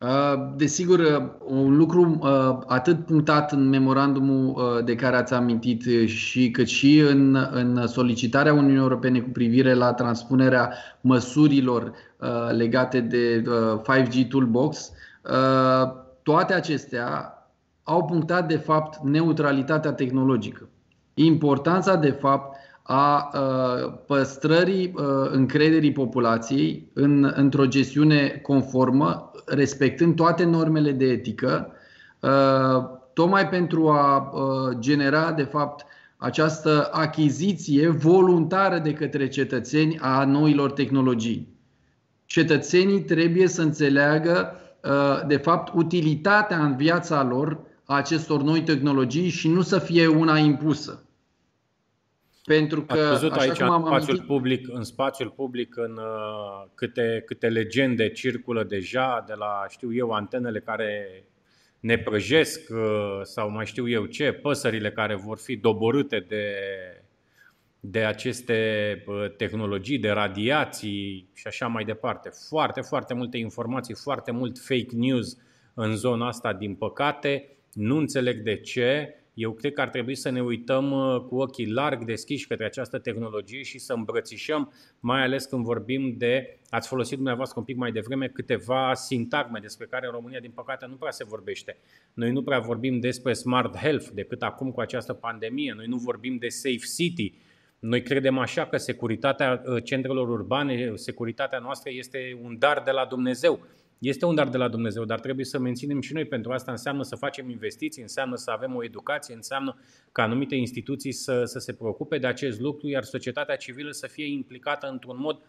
Uh, desigur, uh, un lucru uh, atât punctat în memorandumul de care ați amintit și cât și în, în solicitarea Uniunii Europene cu privire la transpunerea măsurilor legate de 5G Toolbox, toate acestea au punctat de fapt neutralitatea tehnologică. Importanța de fapt a păstrării încrederii populației în, într-o gestiune conformă respectând toate normele de etică, uh, tocmai pentru a uh, genera, de fapt, această achiziție voluntară de către cetățeni a noilor tehnologii. Cetățenii trebuie să înțeleagă, uh, de fapt, utilitatea în viața lor a acestor noi tehnologii și nu să fie una impusă. Pentru că, Ați văzut aici cum am în spațiul amintit... public, în spațiul public în uh, câte, câte legende circulă deja de la, știu eu, antenele care ne prăjesc uh, sau mai știu eu ce, păsările care vor fi doborâte de, de aceste uh, tehnologii, de radiații și așa mai departe. Foarte, foarte multe informații, foarte mult fake news în zona asta, din păcate. Nu înțeleg de ce eu cred că ar trebui să ne uităm uh, cu ochii larg deschiși către această tehnologie și să îmbrățișăm, mai ales când vorbim de, ați folosit dumneavoastră un pic mai devreme, câteva sintagme despre care în România, din păcate, nu prea se vorbește. Noi nu prea vorbim despre smart health decât acum cu această pandemie. Noi nu vorbim de safe city. Noi credem așa că securitatea uh, centrelor urbane, securitatea noastră este un dar de la Dumnezeu. Este un dar de la Dumnezeu, dar trebuie să menținem și noi. Pentru asta înseamnă să facem investiții, înseamnă să avem o educație, înseamnă ca anumite instituții să, să se preocupe de acest lucru, iar societatea civilă să fie implicată într-un mod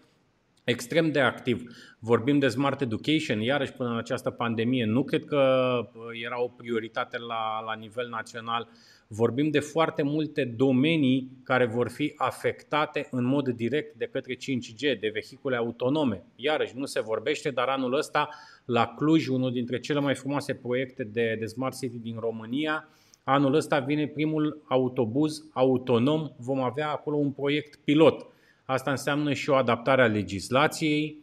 extrem de activ. Vorbim de Smart Education, iarăși până în această pandemie. Nu cred că uh, era o prioritate la, la nivel național. Vorbim de foarte multe domenii care vor fi afectate în mod direct de către 5G, de vehicule autonome. Iarăși, nu se vorbește, dar anul ăsta la Cluj, unul dintre cele mai frumoase proiecte de, de Smart City din România, anul ăsta vine primul autobuz autonom. Vom avea acolo un proiect pilot Asta înseamnă și o adaptare a legislației,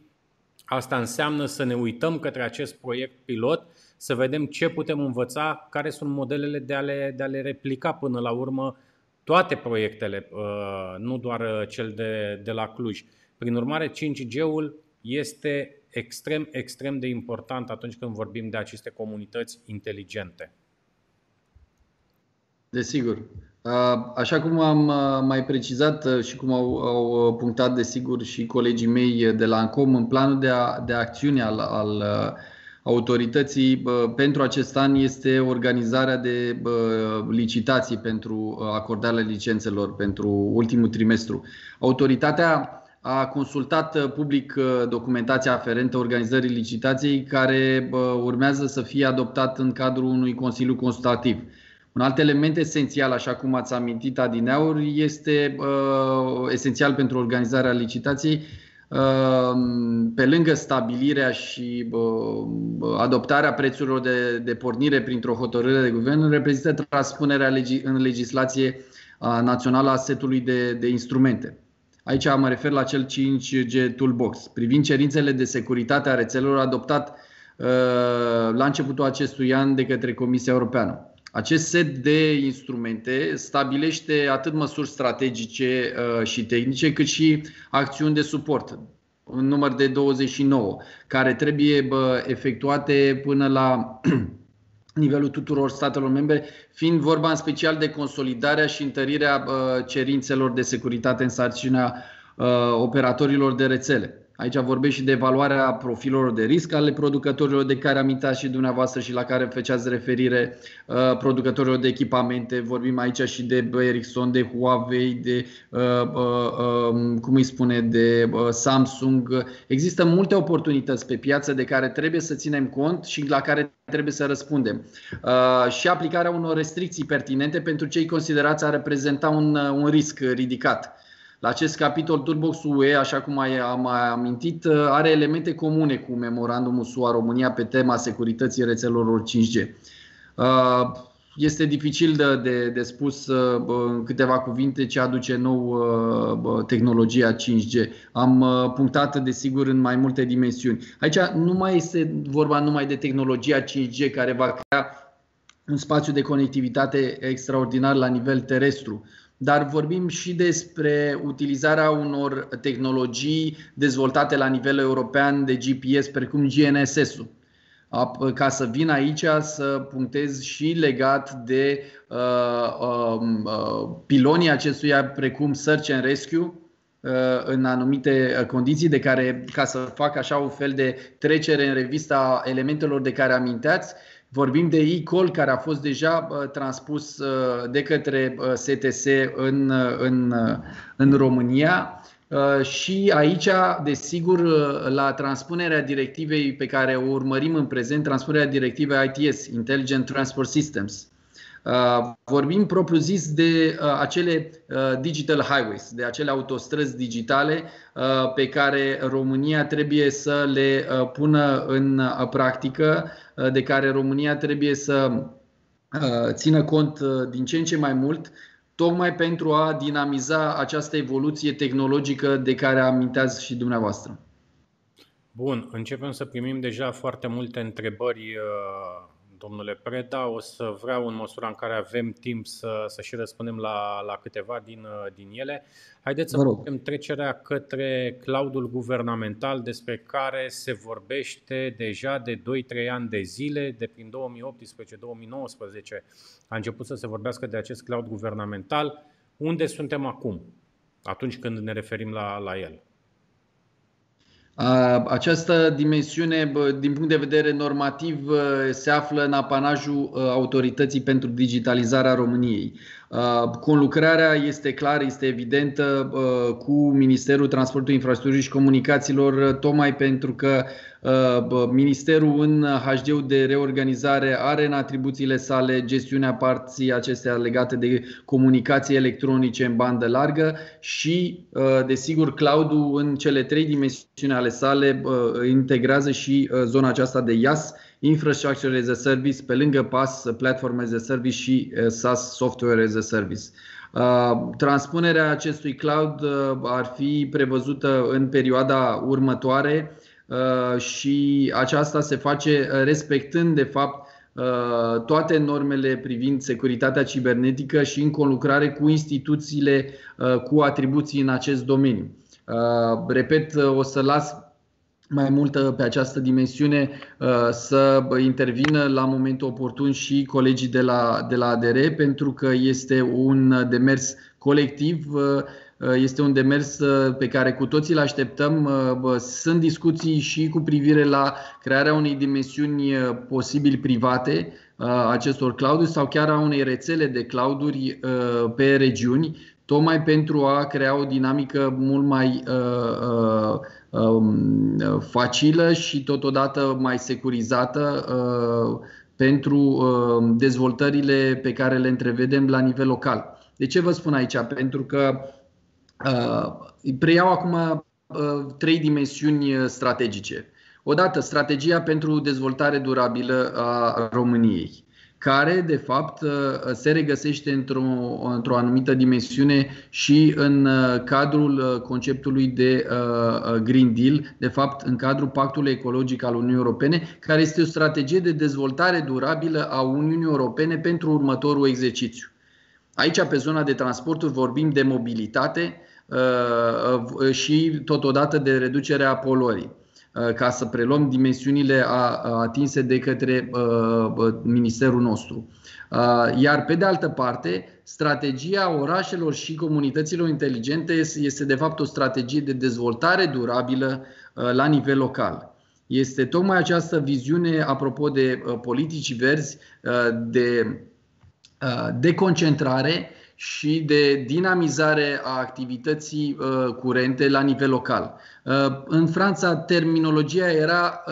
asta înseamnă să ne uităm către acest proiect pilot, să vedem ce putem învăța, care sunt modelele de a le, de a le replica până la urmă toate proiectele, uh, nu doar uh, cel de, de la Cluj. Prin urmare, 5G-ul este extrem, extrem de important atunci când vorbim de aceste comunități inteligente. Desigur. Așa cum am mai precizat și cum au, au punctat desigur și colegii mei de la ANCOM, în planul de, a, de acțiune al, al autorității pentru acest an este organizarea de licitații pentru acordarea licențelor pentru ultimul trimestru. Autoritatea a consultat public documentația aferentă organizării licitației care urmează să fie adoptat în cadrul unui Consiliu Consultativ. Un alt element esențial, așa cum ați amintit adineauri, este uh, esențial pentru organizarea licitației, uh, pe lângă stabilirea și uh, adoptarea prețurilor de, de pornire printr-o hotărâre de guvern, reprezintă transpunerea legi, în legislație uh, națională a setului de, de instrumente. Aici mă refer la cel 5G Toolbox, privind cerințele de securitate a rețelelor adoptat uh, la începutul acestui an de către Comisia Europeană. Acest set de instrumente stabilește atât măsuri strategice uh, și tehnice, cât și acțiuni de suport, în număr de 29, care trebuie efectuate până la nivelul tuturor statelor membre, fiind vorba în special de consolidarea și întărirea cerințelor de securitate în sarcina uh, operatorilor de rețele. Aici vorbesc și de evaluarea profilelor de risc ale producătorilor de care amintați și dumneavoastră și la care făceați referire uh, producătorilor de echipamente. Vorbim aici și de Ericsson, de Huawei, de uh, uh, um, cum îi spune, de Samsung. Există multe oportunități pe piață de care trebuie să ținem cont și la care trebuie să răspundem. Și aplicarea unor restricții pertinente pentru cei considerați a reprezenta un, un risc ridicat. La acest capitol, Toolbox UE, așa cum am mai amintit, are elemente comune cu memorandumul SUA-România pe tema securității rețelelor 5G. Uh, este dificil de, de, de spus uh, în câteva cuvinte ce aduce nou uh, tehnologia 5G. Am punctat, desigur, în mai multe dimensiuni. Aici nu mai este vorba numai de tehnologia 5G care va crea un spațiu de conectivitate extraordinar la nivel terestru dar vorbim și despre utilizarea unor tehnologii dezvoltate la nivel european de GPS, precum GNSS-ul. Ca să vin aici să punctez și legat de uh, um, uh, pilonii acestuia, precum Search and Rescue, uh, în anumite condiții, de care, ca să fac așa un fel de trecere în revista elementelor de care aminteați, Vorbim de e-call care a fost deja transpus de către STS în, în, în România. Și aici, desigur, la transpunerea directivei pe care o urmărim în prezent, transpunerea directivei ITS, Intelligent Transport Systems, Uh, vorbim propriu-zis de uh, acele uh, digital highways, de acele autostrăzi digitale pe care România trebuie să le pună în practică, de care România trebuie să țină cont din ce în ce mai mult tocmai pentru a dinamiza această evoluție tehnologică de care aminteați și dumneavoastră. Bun, începem să primim deja foarte multe întrebări domnule Preda. O să vreau în măsura în care avem timp să, să și răspundem la, la câteva din, din ele. Haideți să facem trecerea către cloudul guvernamental despre care se vorbește deja de 2-3 ani de zile, de prin 2018-2019 a început să se vorbească de acest cloud guvernamental. Unde suntem acum, atunci când ne referim la, la el? Această dimensiune, din punct de vedere normativ, se află în apanajul Autorității pentru Digitalizarea României. Conlucrarea este clară, este evidentă cu Ministerul Transportului, Infrastructurii și Comunicațiilor, tocmai pentru că Ministerul în HD-ul de reorganizare are în atribuțiile sale gestiunea parții acestea legate de comunicații electronice în bandă largă și, desigur, cloud-ul în cele trei dimensiuni ale sale integrează și zona aceasta de IaaS, Infrastructure as a Service, pe lângă PaaS, Platform as a Service și SaaS, Software as a Service. Transpunerea acestui cloud ar fi prevăzută în perioada următoare Uh, și aceasta se face uh, respectând, de fapt, uh, toate normele privind securitatea cibernetică și în conlucrare cu instituțiile cu atribuții în acest domeniu. Repet, o să las mai mult pe această dimensiune să intervină la momentul oportun și colegii de la, de la ADR, pentru că este un demers colectiv Uh, este un demers uh, pe care cu toții îl așteptăm. Uh, sunt discuții și cu privire la crearea unei dimensiuni posibil private acestor clouduri sau chiar a unei rețele de clouduri pe regiuni, tocmai pentru a crea o dinamică mult mai um, facilă și totodată mai securizată pentru dezvoltările pe care le întrevedem la nivel local. De ce vă spun aici? Pentru că Uh, preiau acum uh, trei dimensiuni uh, strategice. Odată, strategia pentru dezvoltare durabilă a României, care, de fapt, se regăsește într-o, într-o anumită dimensiune și în cadrul conceptului de Green Deal, de fapt, în cadrul Pactului Ecologic al Uniunii Europene, care este o strategie de dezvoltare durabilă a Uniunii Europene pentru următorul exercițiu. Aici, pe zona de transporturi, vorbim de mobilitate, Uh, uh, și totodată de reducerea poluării uh, ca să preluăm dimensiunile atinse de către ministerul nostru. Iar pe de altă parte, strategia orașelor și comunităților inteligente este de fapt o strategie de dezvoltare durabilă la nivel local. Este tocmai această viziune, apropo de politici verzi, de deconcentrare și de dinamizare a activității uh, curente la nivel local. Uh, în Franța, terminologia era,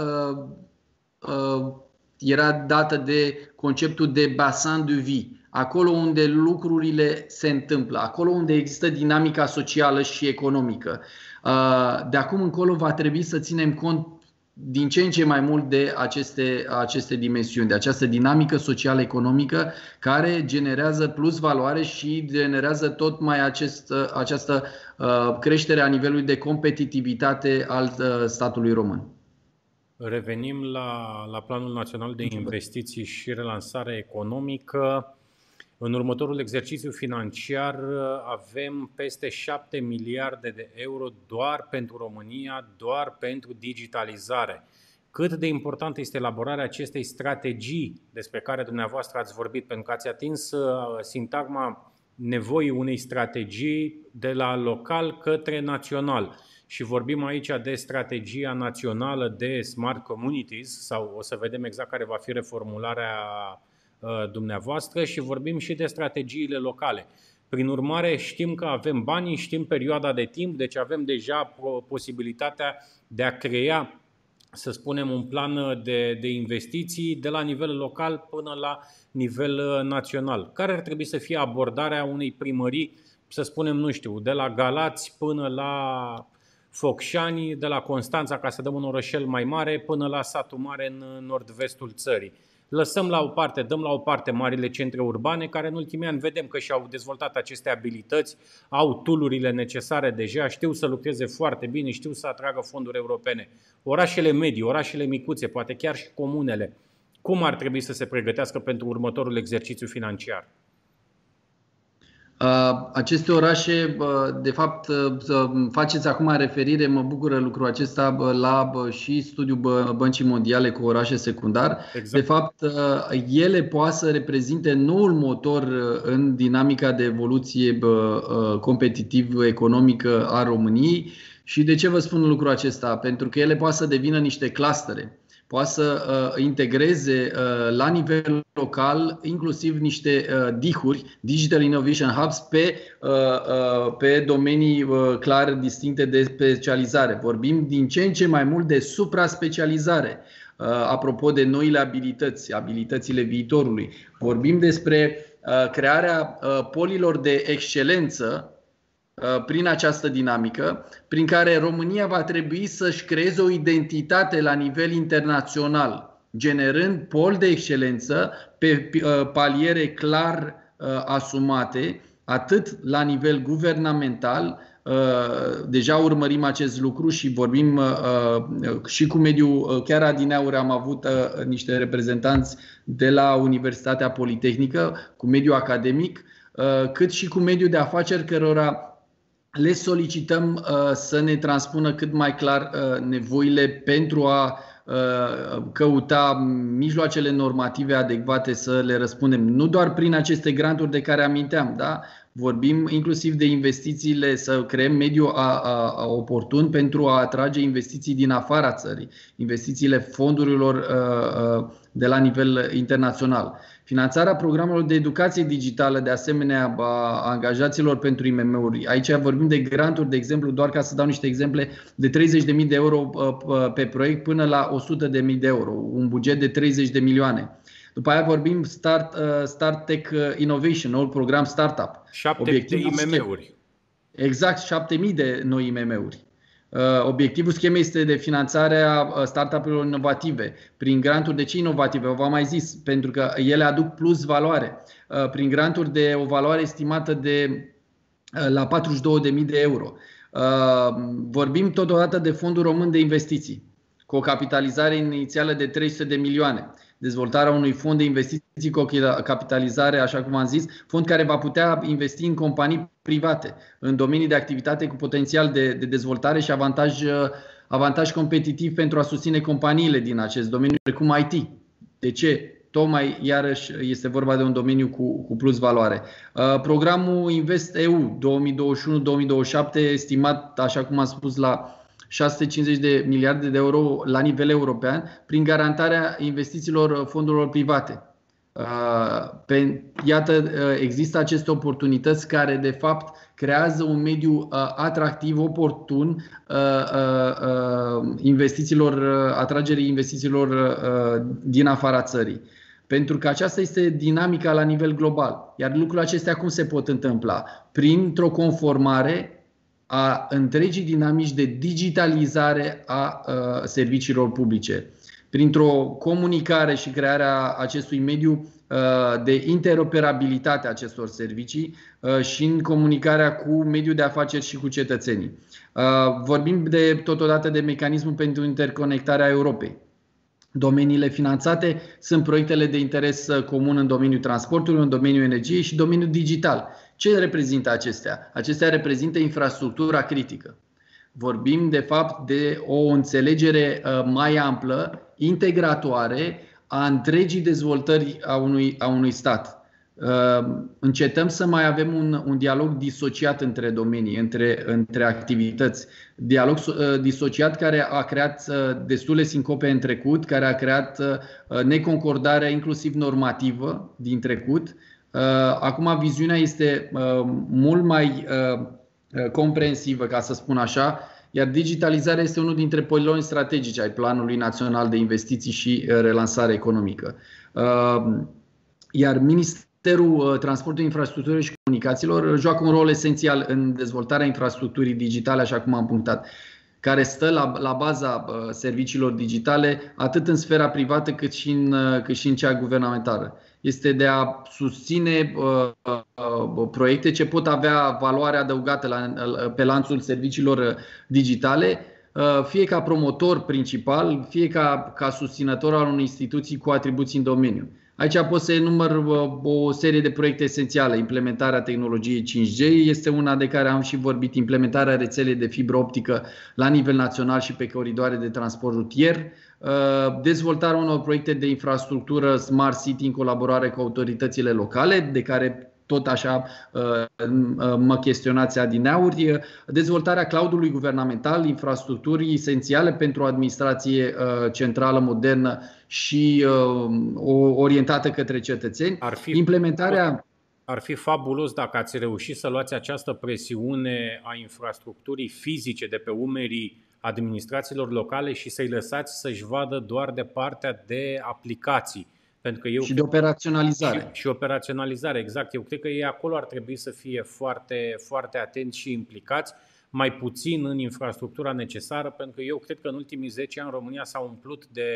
uh, era dată de conceptul de bassin de vie, acolo unde lucrurile se întâmplă, acolo unde există dinamica socială și economică. De acum încolo va trebui să ținem cont din ce în ce mai mult de aceste, aceste dimensiuni, de această dinamică social-economică care generează plus valoare și generează tot mai acest, această uh, creștere a nivelului de competitivitate al uh, statului român. Revenim la, la Planul Național de Investiții și Relansare Economică. În următorul exercițiu financiar avem peste 7 miliarde de euro doar pentru România, doar pentru digitalizare. Cât de importantă este elaborarea acestei strategii despre care dumneavoastră ați vorbit, pentru că ați atins uh, sintagma nevoii unei strategii de la local către național. Și vorbim aici de strategia națională de Smart Communities, sau o să vedem exact care va fi reformularea Uh, dumneavoastră și vorbim și de strategiile locale. Prin urmare, știm că avem banii, știm perioada de timp, deci avem deja posibilitatea de a crea, să spunem, un plan de, de investiții de la nivel local până la nivel uh, național. Care ar trebui să fie abordarea unei primării, să spunem, nu știu, de la Galați până la Focșani, de la Constanța, ca să dăm un orășel mai mare, până la satul mare în nord-vestul țării lăsăm la o parte, dăm la o parte marile centre urbane, care în ultimii ani vedem că și-au dezvoltat aceste abilități, au tulurile necesare deja, știu să lucreze foarte bine, știu să atragă fonduri europene. Orașele medii, orașele micuțe, poate chiar și comunele, cum ar trebui să se pregătească pentru următorul exercițiu financiar? Aceste orașe, de fapt, faceți acum referire, mă bucură lucrul acesta, la și studiul Băncii Mondiale cu orașe secundar. Exact. De fapt, ele poate să reprezinte noul motor în dinamica de evoluție competitiv-economică a României. Și de ce vă spun lucrul acesta? Pentru că ele poate să devină niște clustere poate să uh, integreze uh, la nivel local inclusiv niște uh, dihuri, Digital Innovation Hubs, pe, uh, uh, pe domenii uh, clar distincte de specializare. Vorbim din ce în ce mai mult de supra-specializare. Uh, apropo de noile abilități, abilitățile viitorului. Vorbim despre uh, crearea uh, polilor de excelență Uh, prin această dinamică, prin care România va trebui să-și creeze o identitate la nivel internațional, generând pol de excelență pe uh, paliere clar uh, asumate, atât la nivel guvernamental, deja urmărim acest lucru și vorbim și cu mediul, chiar adineauri am avut niște reprezentanți de la Universitatea Politehnică, cu mediul academic, cât și cu mediul de afaceri cărora le solicităm uh, să ne transpună cât mai clar uh, nevoile pentru a uh, căuta mijloacele normative adecvate să le răspundem. Nu doar prin aceste granturi de care aminteam, da? Vorbim inclusiv de investițiile, să creăm mediul a, a, a oportun pentru a atrage investiții din afara țării, investițiile fondurilor a, a, de la nivel internațional. Finanțarea programelor de educație digitală, de asemenea, a angajaților pentru IMM-uri. Aici vorbim de granturi, de exemplu, doar ca să dau niște exemple, de 30.000 de euro pe proiect până la 100.000 de euro, un buget de 30 de milioane. După aia vorbim Start, uh, Start Tech uh, Innovation, noul program Startup. 7 de IMM-uri. Exact, 7.000 de noi IMM-uri. Uh, obiectivul schemei este de finanțare a startup-urilor inovative prin granturi de ce inovative? V-am mai zis, pentru că ele aduc plus valoare. Prin granturi de o valoare estimată de la 42.000 de euro. Vorbim totodată de Fondul Român de Investiții, cu o capitalizare inițială de 300 de milioane dezvoltarea unui fond de investiții cu o capitalizare, așa cum am zis, fond care va putea investi în companii private, în domenii de activitate cu potențial de, de dezvoltare și avantaj, avantaj competitiv pentru a susține companiile din acest domeniu, precum IT. De ce? Tocmai, iarăși, este vorba de un domeniu cu, cu plus valoare. Uh, programul Invest EU 2021-2027, estimat, așa cum am spus, la 650 de miliarde de euro la nivel european prin garantarea investițiilor fondurilor private. Uh, iată, uh, există aceste oportunități care, de fapt, creează un mediu uh, atractiv, oportun investițiilor, atragerii investițiilor din afara țării. Pentru că aceasta este dinamica la nivel global. Iar lucrurile acestea cum se pot întâmpla? Printr-o conformare a întregii dinamici de digitalizare a serviciilor publice. Printr-o comunicare și crearea acestui mediu de interoperabilitate a acestor servicii și în comunicarea cu mediul de afaceri și cu cetățenii. Vorbim de, totodată de mecanismul pentru interconectarea Europei. Domeniile finanțate sunt proiectele de interes comun în domeniul transportului, în domeniul energiei și domeniul digital. Ce reprezintă acestea? Acestea reprezintă infrastructura critică. Vorbim, de fapt, de o înțelegere uh, mai amplă, integratoare a întregii dezvoltări a unui, a unui stat. Uh, încetăm să mai avem un, un dialog disociat între domenii, între, între activități. Dialog uh, disociat care a creat destule sincope în trecut, care a creat neconcordarea inclusiv normativă din trecut Uh, acum viziunea este uh, mult mai uh, comprehensivă, ca să spun așa, iar digitalizarea este unul dintre pilonii strategici ai Planului Național de Investiții și Relansare Economică. Iar Ministerul Transportului, Infrastructurii și Comunicațiilor joacă un rol esențial în dezvoltarea infrastructurii digitale, așa cum am punctat care stă la, la baza serviciilor digitale, atât în sfera privată cât și în, cât și în cea guvernamentală este de a susține uh, uh, proiecte ce pot avea valoare adăugată la, pe lanțul serviciilor digitale, uh, fie ca promotor principal, fie ca, ca susținător al unei instituții cu atribuții în domeniu. Aici pot să enumăr o serie de proiecte esențiale. Implementarea tehnologiei 5G este una de care am și vorbit, implementarea rețelei de fibră optică la nivel național și pe coridoare de transport rutier, uh, dezvoltarea unor proiecte de infrastructură Smart City în colaborare cu autoritățile locale, de care tot așa uh, uh, mă chestionați adineauri, dezvoltarea cloudului guvernamental, infrastructurii esențiale pentru o administrație centrală modernă și orientată către cetățeni, ar fi, implementarea ar fi fabulos dacă ați reușit să luați această presiune a infrastructurii fizice de pe umerii administrațiilor locale și să-i lăsați să-și vadă doar de partea de aplicații pentru că eu și de operaționalizare. Și, și operaționalizare, exact. Eu cred că ei acolo ar trebui să fie foarte, foarte atenți și implicați, mai puțin în infrastructura necesară, pentru că eu cred că în ultimii 10 ani România s-a umplut de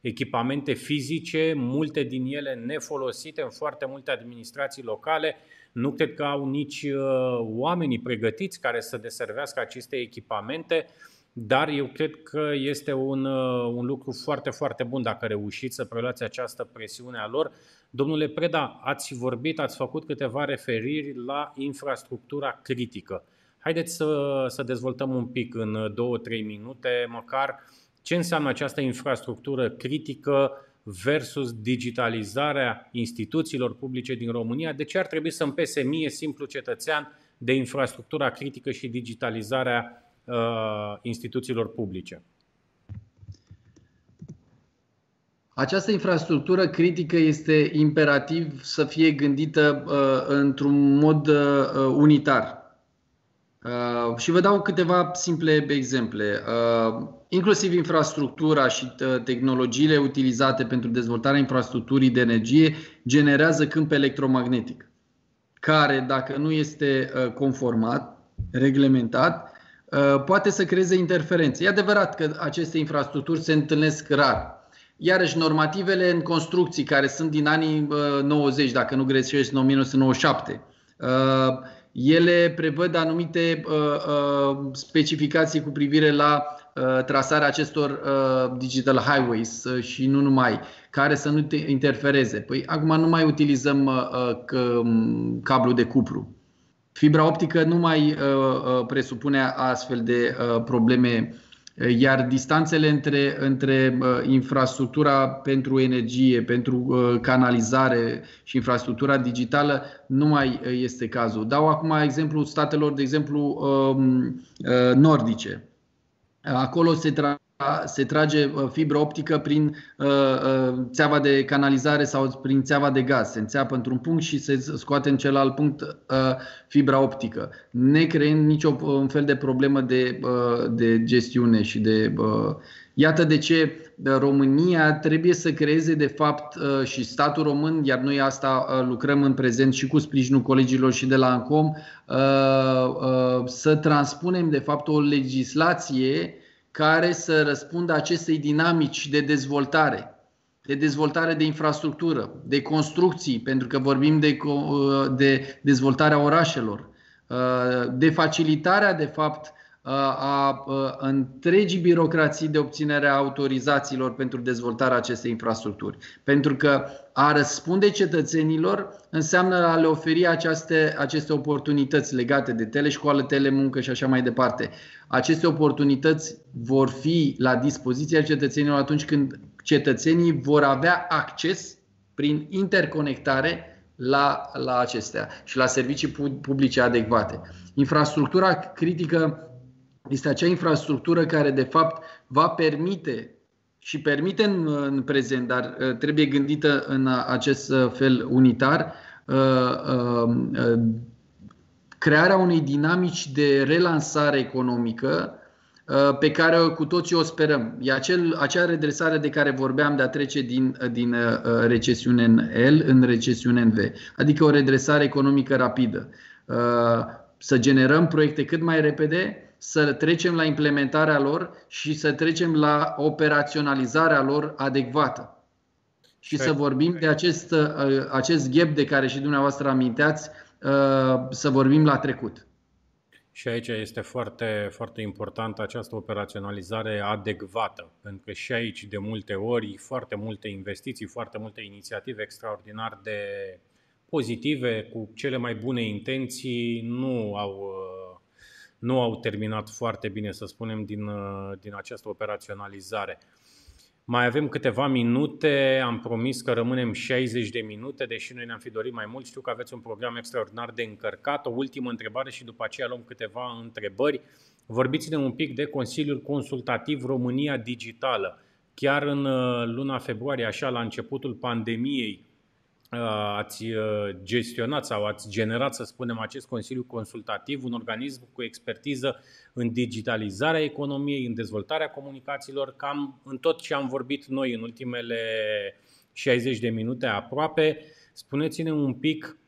echipamente fizice, multe din ele nefolosite în foarte multe administrații locale. Nu cred că au nici uh, oamenii pregătiți care să deservească aceste echipamente. Dar eu cred că este un, uh, un lucru foarte, foarte bun dacă reușiți să preluați această presiune a lor. Domnule Preda, ați vorbit, ați făcut câteva referiri la infrastructura critică. Haideți să, să dezvoltăm un pic în două-trei minute, măcar, ce înseamnă această infrastructură critică versus digitalizarea instituțiilor publice din România. De ce ar trebui să împese mie, simplu cetățean, de infrastructura critică și digitalizarea Uh, instituțiilor publice. Această infrastructură critică este imperativ să fie gândită uh, într-un mod uh, unitar. Uh, și vă dau câteva simple exemple. Uh, inclusiv infrastructura și uh, tehnologiile utilizate pentru dezvoltarea infrastructurii de energie generează câmp electromagnetic, care, dacă nu este conformat, reglementat, Uh, poate să creeze interferențe. E adevărat că aceste infrastructuri se întâlnesc rar. Iarăși, normativele în construcții care sunt din anii 90, uh, dacă nu greșesc, în 1997, uh, ele prevăd anumite specificații cu privire la trasarea acestor digital highways și nu numai, care să nu interfereze. Păi acum nu mai utilizăm cablu de cupru Fibra optică nu mai uh, uh, presupune astfel de uh, probleme, iar distanțele între, între infrastructura pentru energie, pentru canalizare și infrastructura digitală nu mai este cazul. Dau acum exemplu statelor, de exemplu, um, nordice. Acolo se tra- se trage uh, fibră optică prin uh, uh, țeava de canalizare sau prin țeava de gaz. Se înțeapă într-un punct și se scoate în celălalt punct uh, fibra optică, ne creând niciun fel de problemă de, uh, de gestiune și de. Uh, iată de ce România trebuie să creeze, de fapt, uh, și statul român, iar noi asta uh, lucrăm în prezent și cu sprijinul colegilor și de la ANCOM, uh, să transpunem, de fapt, o legislație care să răspundă acestei dinamici de dezvoltare, de dezvoltare de infrastructură, de construcții, pentru că vorbim de, de dezvoltarea orașelor, de facilitarea, de fapt, a întregii birocrații de obținere a autorizațiilor pentru dezvoltarea acestei infrastructuri. Pentru că a răspunde cetățenilor înseamnă a le oferi aceste, aceste oportunități legate de teleșcoală, telemuncă și așa mai departe. Aceste oportunități vor fi la dispoziția cetățenilor atunci când cetățenii vor avea acces prin interconectare la, la acestea și la servicii publice adecvate. Infrastructura critică este acea infrastructură care, de fapt, va permite și permite în, în prezent, dar uh, trebuie gândită în acest uh, fel unitar, uh, crearea unei dinamici de relansare economică pe care cu toții o sperăm. E acel, acea redresare de care vorbeam de a trece din, din recesiune în L în recesiune în V, adică o redresare economică rapidă. Să generăm proiecte cât mai repede, să trecem la implementarea lor și să trecem la operaționalizarea lor adecvată. Și să vorbim de acest, uh, acest gap de care și dumneavoastră aminteați, uh, să vorbim la trecut. Și aici este foarte, foarte importantă această operaționalizare adecvată, pentru că și aici de multe ori foarte multe investiții, foarte multe inițiative extraordinar de pozitive, cu cele mai bune intenții, nu au, nu au terminat foarte bine, să spunem, din, din această operaționalizare. Mai avem câteva minute, am promis că rămânem 60 de minute, deși noi ne-am fi dorit mai mult. Știu că aveți un program extraordinar de încărcat. O ultimă întrebare și după aceea luăm câteva întrebări. Vorbiți-ne un pic de Consiliul Consultativ România Digitală. Chiar în uh, luna februarie, așa la începutul pandemiei, Uh, ați uh, gestionat sau ați generat, să spunem, acest Consiliu Consultativ, un organism cu expertiză în digitalizarea economiei, în dezvoltarea comunicațiilor, cam în tot ce am vorbit noi în ultimele 60 de minute aproape. Spuneți-ne un pic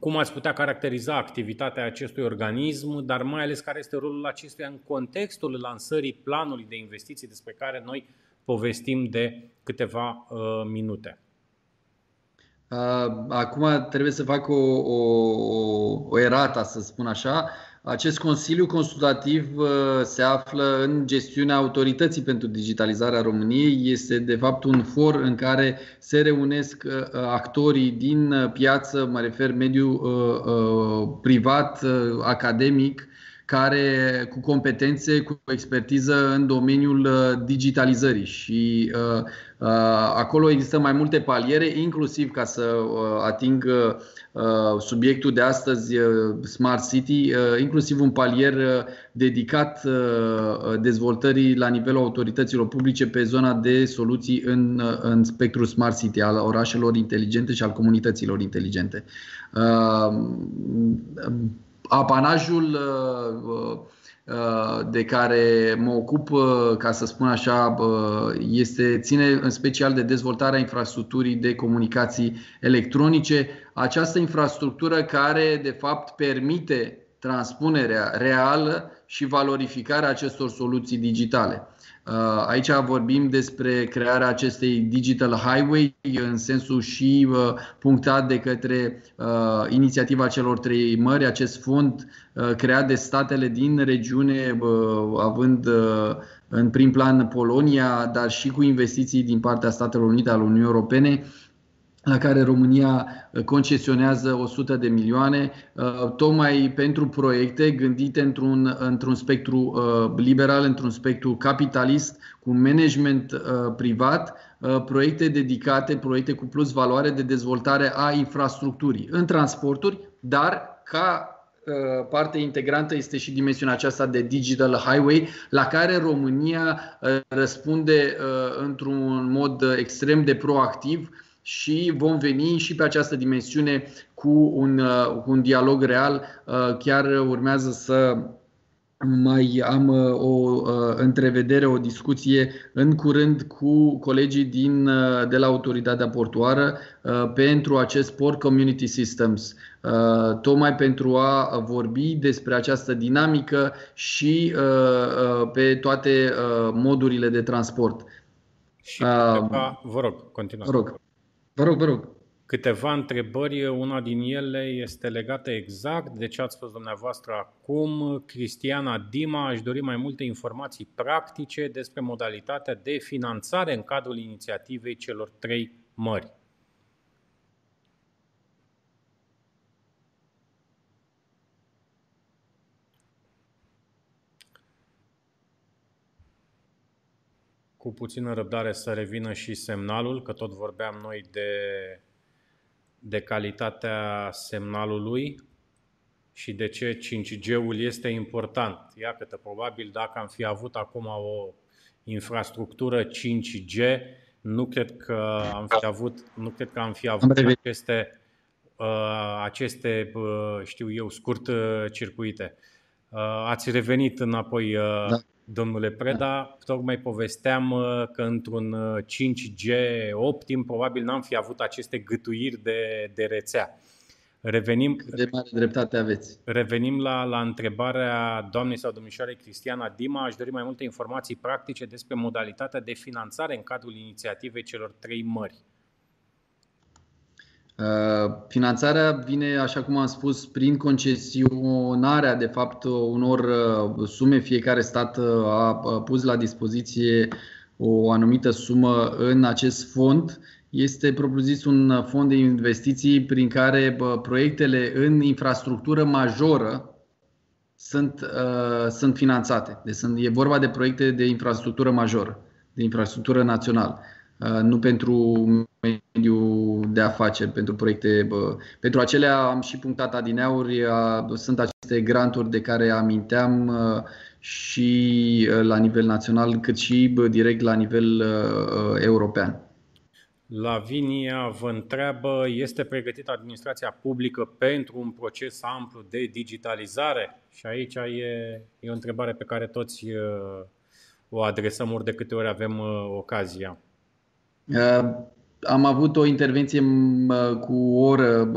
cum ați putea caracteriza activitatea acestui organism, dar mai ales care este rolul acestuia în contextul lansării planului de investiții despre care noi povestim de câteva uh, minute. Acum trebuie să fac o, o, o erata, să spun așa. Acest Consiliu Consultativ se află în gestiunea Autorității pentru Digitalizarea României. Este de fapt un for în care se reunesc actorii din piață, mă refer mediul privat, academic, care cu competențe, cu expertiză în domeniul digitalizării și uh, Uh, acolo există mai multe paliere, inclusiv ca să uh, ating uh, subiectul de astăzi, Smart City, inclusiv un palier dedicat dezvoltării la nivelul autorităților publice pe zona de soluții în, în spectrul Smart City, al orașelor inteligente și al comunităților inteligente. Apanajul Uh, de care mă ocup, uh, ca să spun așa, uh, este, ține în special de dezvoltarea infrastructurii de comunicații electronice. Această infrastructură care, de fapt, permite transpunerea reală și valorificarea acestor soluții digitale. Uh, aici vorbim despre crearea acestei Digital Highway în sensul și uh, punctat de către uh, inițiativa celor trei mări, acest fond creat de statele din regiune, având în prim plan Polonia, dar și cu investiții din partea Statelor Unite al Uniunii Europene, la care România uh, concesionează 100 de milioane, uh, tocmai pentru proiecte gândite într-un, într-un spectru uh, liberal, într-un spectru capitalist, cu management privat, proiecte dedicate, proiecte cu plus valoare de dezvoltare a infrastructurii în transporturi, dar ca parte integrantă este și dimensiunea aceasta de Digital Highway, la care România răspunde într-un mod extrem de proactiv și vom veni și pe această dimensiune cu un, uh, cu un dialog real. Uh, chiar urmează să mai am uh, o întrevedere, o discuție în curând cu colegii din, de la autoritatea portoară pentru acest Port Community Systems, tocmai pentru a vorbi despre această dinamică și pe toate modurile de transport. Și câteva, vă rog, continuați. Vă rog. Vă rog, vă rog. Câteva întrebări, una din ele este legată exact de ce ați spus dumneavoastră acum. Cristiana Dima aș dori mai multe informații practice despre modalitatea de finanțare în cadrul inițiativei celor trei mări. Cu puțină răbdare să revină și semnalul, că tot vorbeam noi de, de calitatea semnalului și de ce 5G-ul este important. Iată, probabil dacă am fi avut acum o infrastructură 5G, nu cred că am fi avut, nu cred că am fi avut aceste, uh, aceste uh, știu eu, scurt uh, circuite. Ați revenit înapoi da domnule Preda, tocmai povesteam uh, că într-un 5G uh, optim probabil n-am fi avut aceste gâtuiri de, de rețea. Revenim, de mare dreptate aveți. Revenim la, la întrebarea doamnei sau domnișoarei Cristiana Dima. Aș dori mai multe informații practice despre modalitatea de finanțare în cadrul inițiativei celor trei mări. Finanțarea vine, așa cum am spus, prin concesionarea, de fapt, unor sume. Fiecare stat a pus la dispoziție o anumită sumă în acest fond. Este propriu-zis un fond de investiții prin care proiectele în infrastructură majoră sunt, uh, sunt finanțate. Deci sunt, e vorba de proiecte de infrastructură majoră, de infrastructură națională. Uh, nu pentru mediul de afaceri, pentru proiecte. Bă. Pentru acelea am și punctat adineauri, sunt aceste granturi de care aminteam uh, și uh, la nivel național, cât și bă, direct la nivel uh, european. Lavinia vă întreabă, este pregătită administrația publică pentru un proces amplu de digitalizare? Și aici e, e o întrebare pe care toți o adresăm ori de câte ori avem ocazia. Am avut o intervenție cu o oră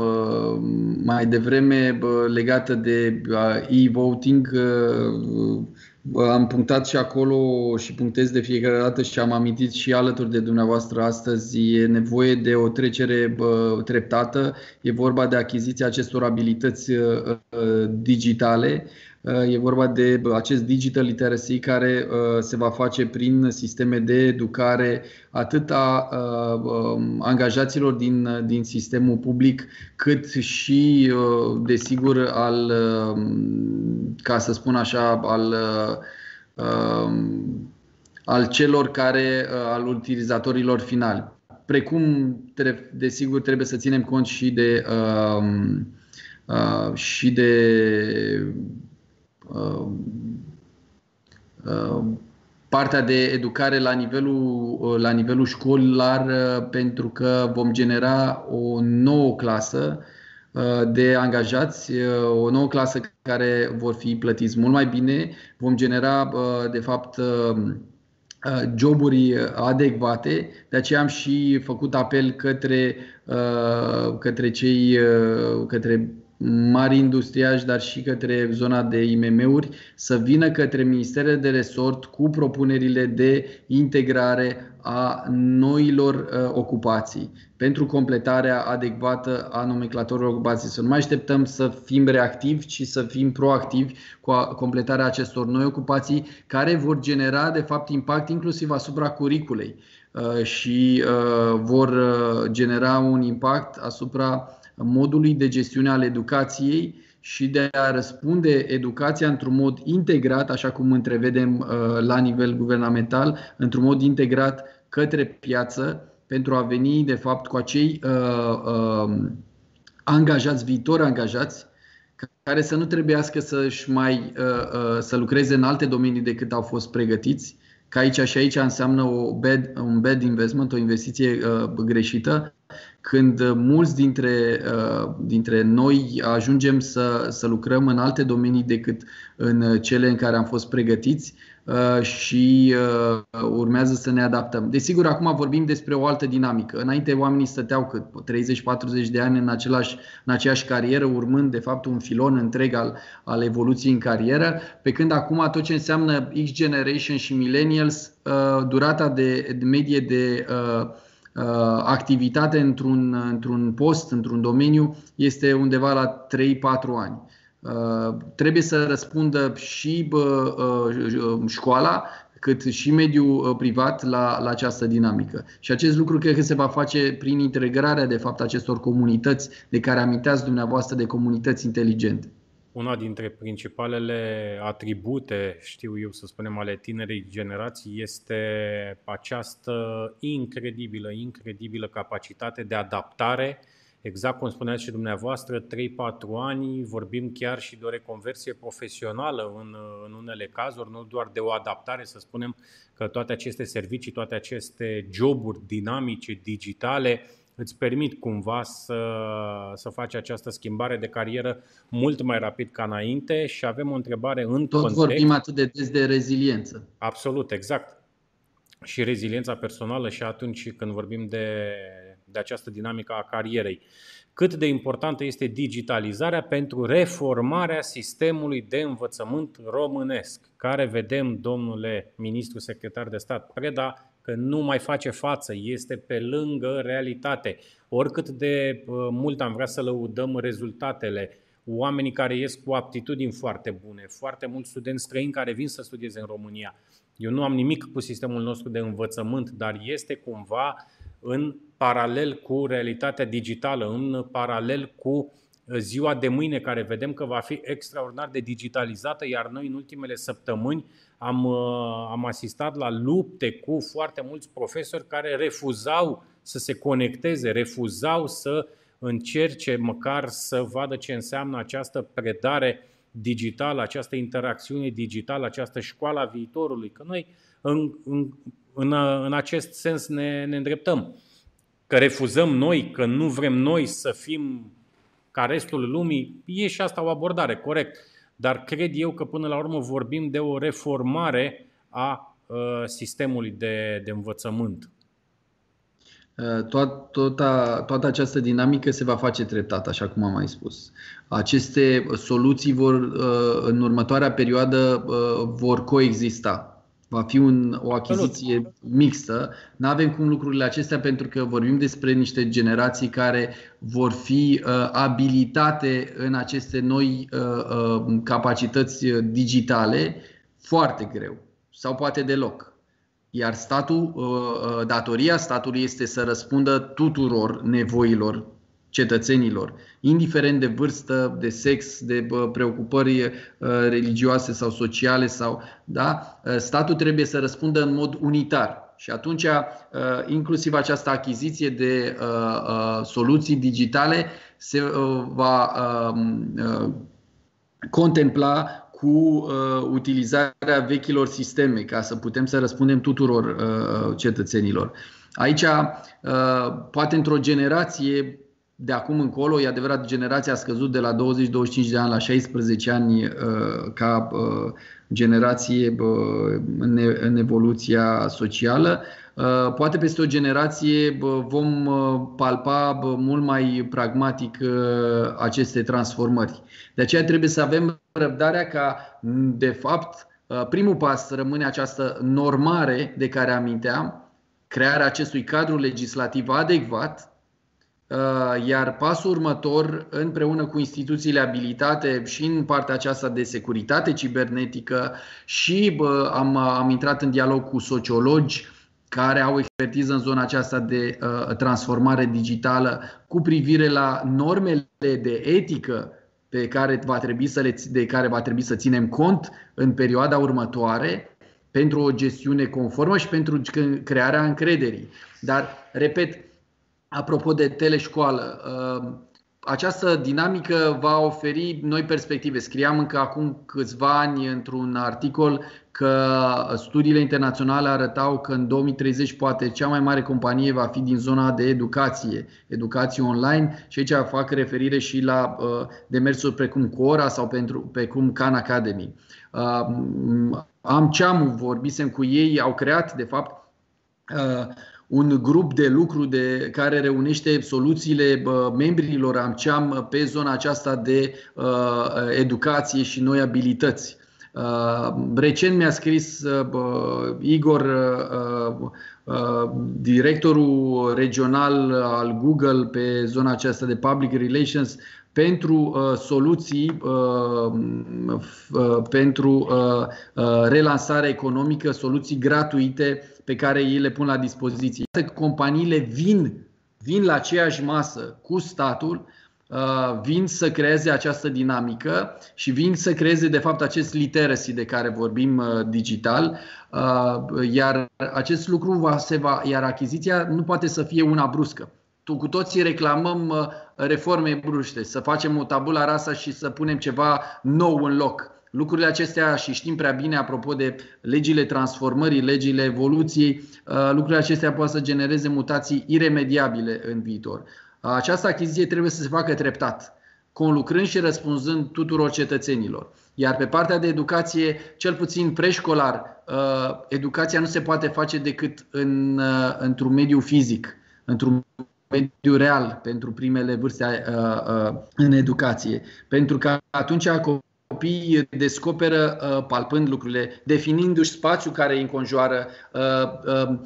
mai devreme legată de e-voting. Am punctat și acolo și punctez de fiecare dată și am amintit și alături de dumneavoastră astăzi. E nevoie de o trecere treptată. E vorba de achiziția acestor abilități digitale Uh, e vorba de acest digital literacy care uh, se va face prin sisteme de educare atât a uh, um, angajaților din, din sistemul public, cât și, desigur, al, um, ca să spun așa, al um, al celor care, al utilizatorilor finali. Precum, desigur, trebuie să ținem cont și de, și de Uh, uh, partea de educare la nivelul, uh, la nivelul școlar pentru că vom genera o nouă clasă de angajați, o nouă clasă care vor fi plătiți mult mai bine. Vom genera, de fapt, joburi adecvate. De aceea am și făcut apel către, către cei, către mari industriași, dar și către zona de IMM-uri, să vină către ministerele de resort cu propunerile de integrare a noilor uh, ocupații pentru completarea adecvată a nomenclatorilor ocupații. Să nu mai așteptăm să fim reactivi, ci să fim proactivi cu completarea acestor noi ocupații care vor genera, de fapt, impact inclusiv asupra curiculei uh, și uh, vor uh, genera un impact asupra modului de gestiune al educației și de a răspunde educația într-un mod integrat, așa cum întrevedem uh, la nivel guvernamental, într-un mod integrat către piață, pentru a veni, de fapt, cu acei uh, uh, angajați, viitori angajați, care să nu trebuiască să-și mai uh, uh, să lucreze în alte domenii decât au fost pregătiți, că aici și aici înseamnă o bad, un bad investment, o investiție uh, greșită, când mulți dintre, uh, dintre noi ajungem să, să lucrăm în alte domenii decât în cele în care am fost pregătiți uh, și uh, urmează să ne adaptăm. Desigur, acum vorbim despre o altă dinamică. Înainte oamenii stăteau cât 30-40 de ani în, același, în aceeași carieră, urmând de fapt un filon întreg al, al evoluției în carieră, pe când acum tot ce înseamnă X Generation și Millennials, durata de, de medie de uh, Uh, activitate într-un, într-un post, într-un domeniu, este undeva la 3-4 ani. Uh, trebuie să răspundă și bă, uh, școala, cât și mediul privat la, la această dinamică. Și acest lucru cred că se va face prin integrarea, de fapt, acestor comunități de care aminteați dumneavoastră de comunități inteligente una dintre principalele atribute, știu eu să spunem, ale tinerei generații este această incredibilă, incredibilă capacitate de adaptare. Exact cum spuneați și dumneavoastră, 3-4 ani, vorbim chiar și de o reconversie profesională în, în unele cazuri, nu doar de o adaptare, să spunem că toate aceste servicii, toate aceste joburi dinamice, digitale, îți permit cumva să, să faci această schimbare de carieră mult mai rapid ca înainte și avem o întrebare în Tot context. vorbim atât de des de reziliență. Absolut, exact. Și reziliența personală și atunci când vorbim de, de această dinamică a carierei. Cât de importantă este digitalizarea pentru reformarea sistemului de învățământ românesc, care vedem, domnule ministru secretar de stat Preda, că nu mai face față, este pe lângă realitate. Oricât de mult am vrea să lăudăm rezultatele, oamenii care ies cu aptitudini foarte bune, foarte mulți studenți străini care vin să studieze în România. Eu nu am nimic cu sistemul nostru de învățământ, dar este cumva în paralel cu realitatea digitală, în paralel cu ziua de mâine, care vedem că va fi extraordinar de digitalizată, iar noi în ultimele săptămâni am, uh, am asistat la lupte cu foarte mulți profesori care refuzau să se conecteze, refuzau să încerce măcar să vadă ce înseamnă această predare digitală, această interacțiune digitală, această școală a viitorului. Că noi în, în, în, în acest sens ne, ne îndreptăm. Că refuzăm noi, că nu vrem noi să fim ca restul lumii, e și asta o abordare, corect. Dar cred eu că până la urmă vorbim de o reformare a uh, sistemului de, de învățământ. Uh, toat, toată, toată această dinamică se va face treptat, așa cum am mai spus. Aceste soluții vor, uh, în următoarea perioadă vor coexista. Va fi un, o achiziție mixtă. Nu avem cum lucrurile acestea pentru că vorbim despre niște generații care vor fi uh, abilitate în aceste noi uh, uh, capacități digitale foarte greu sau poate deloc. Iar statul, uh, uh datoria statului este să răspundă tuturor nevoilor cetățenilor, indiferent de vârstă, de sex, de preocupări uh, religioase sau sociale sau da, uh, statul trebuie să răspundă în mod unitar. Și atunci, uh, inclusiv această achiziție de soluții digitale se va um, contempla cu utilizarea vechilor sisteme ca să putem să răspundem tuturor cetățenilor. Aici, poate într-o generație, de acum încolo, e adevărat, generația a scăzut de la 20-25 de ani la 16 ani uh, ca uh, generație uh, în evoluția socială. Poate peste o generație vom palpa mult mai pragmatic aceste transformări. De aceea trebuie să avem răbdarea ca, de fapt, primul pas rămâne această normare de care aminteam, crearea acestui cadru legislativ adecvat Uh, iar pasul următor, împreună cu instituțiile abilitate și în partea aceasta de securitate cibernetică și bă, am, am intrat în dialog cu sociologi care au expertiză în zona aceasta de uh, transformare digitală cu privire la normele de etică pe care va trebui să le, de care va trebui să ținem cont în perioada următoare pentru o gestiune conformă și pentru crearea încrederii. Dar, repet, Apropo de teleșcoală, uh, această dinamică va oferi noi perspective. Scriam încă acum câțiva ani într-un articol că studiile internaționale arătau că în 2030 poate cea mai mare companie va fi din zona de educație, educație online și aici fac referire și la uh, demersuri precum Quora sau pentru, precum Khan Academy. Uh, am ceamul, vorbisem cu ei, au creat de fapt un grup de lucru de, care reunește soluțiile membrilor AMCEAM pe zona aceasta de uh, educație și noi abilități. Uh, recent mi-a scris uh, Igor, uh, uh, directorul regional al Google pe zona aceasta de public relations, pentru uh, soluții uh, uh, pentru uh, uh, relansare economică, soluții gratuite pe care ei le pun la dispoziție. Iată că companiile vin, vin la aceeași masă cu statul, uh, vin să creeze această dinamică și vin să creeze de fapt acest literacy de care vorbim uh, digital, uh, iar acest lucru va, se va, iar achiziția nu poate să fie una bruscă cu toții reclamăm reforme bruște, să facem o tabula rasa și să punem ceva nou în loc. Lucrurile acestea, și știm prea bine, apropo de legile transformării, legile evoluției, uh, lucrurile acestea poate să genereze mutații iremediabile în viitor. Această achiziție trebuie să se facă treptat, conlucrând și răspunzând tuturor cetățenilor. Iar pe partea de educație, cel puțin preșcolar, uh, educația nu se poate face decât în, uh, într-un mediu fizic, într-un mediu real pentru primele vârste în educație. Pentru că atunci copiii descoperă uh, palpând lucrurile, definindu-și spațiul care îi înconjoară, uh, uh,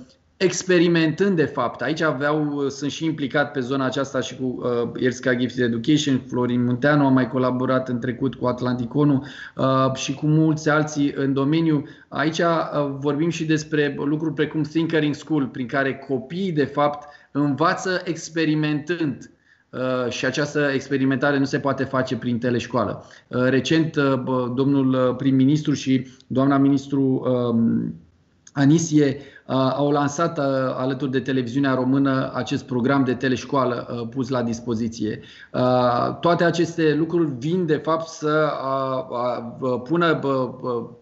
experimentând de fapt. Aici aveau, sunt și implicat pe zona aceasta și cu uh, Erska Gifted Education, Florin Munteanu a mai colaborat în trecut cu Atlanticonul uh, și cu mulți alții în domeniu. Aici uh, vorbim și despre lucruri precum Thinkering School, prin care copiii de fapt învață experimentând. Uh, și această experimentare nu se poate face prin teleșcoală. Uh, recent, uh, domnul prim-ministru și doamna ministru um, Anisie au lansat alături de televiziunea română acest program de teleșcoală pus la dispoziție. Toate aceste lucruri vin de fapt să pună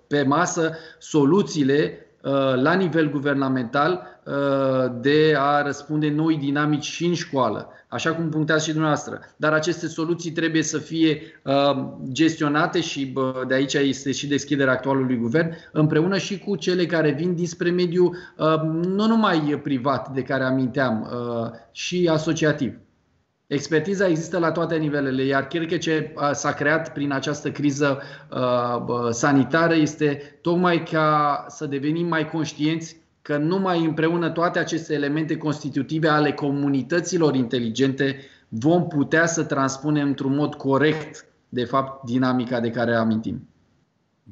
pe masă soluțiile la nivel guvernamental de a răspunde noi dinamici și în școală așa cum punctați și dumneavoastră. Dar aceste soluții trebuie să fie uh, gestionate și uh, de aici este și deschiderea actualului guvern, împreună și cu cele care vin dinspre mediul uh, nu numai privat de care aminteam, uh, și asociativ. Expertiza există la toate nivelele, iar cred că ce uh, s-a creat prin această criză uh, sanitară este tocmai ca să devenim mai conștienți că numai împreună toate aceste elemente constitutive ale comunităților inteligente vom putea să transpunem într-un mod corect, de fapt, dinamica de care amintim.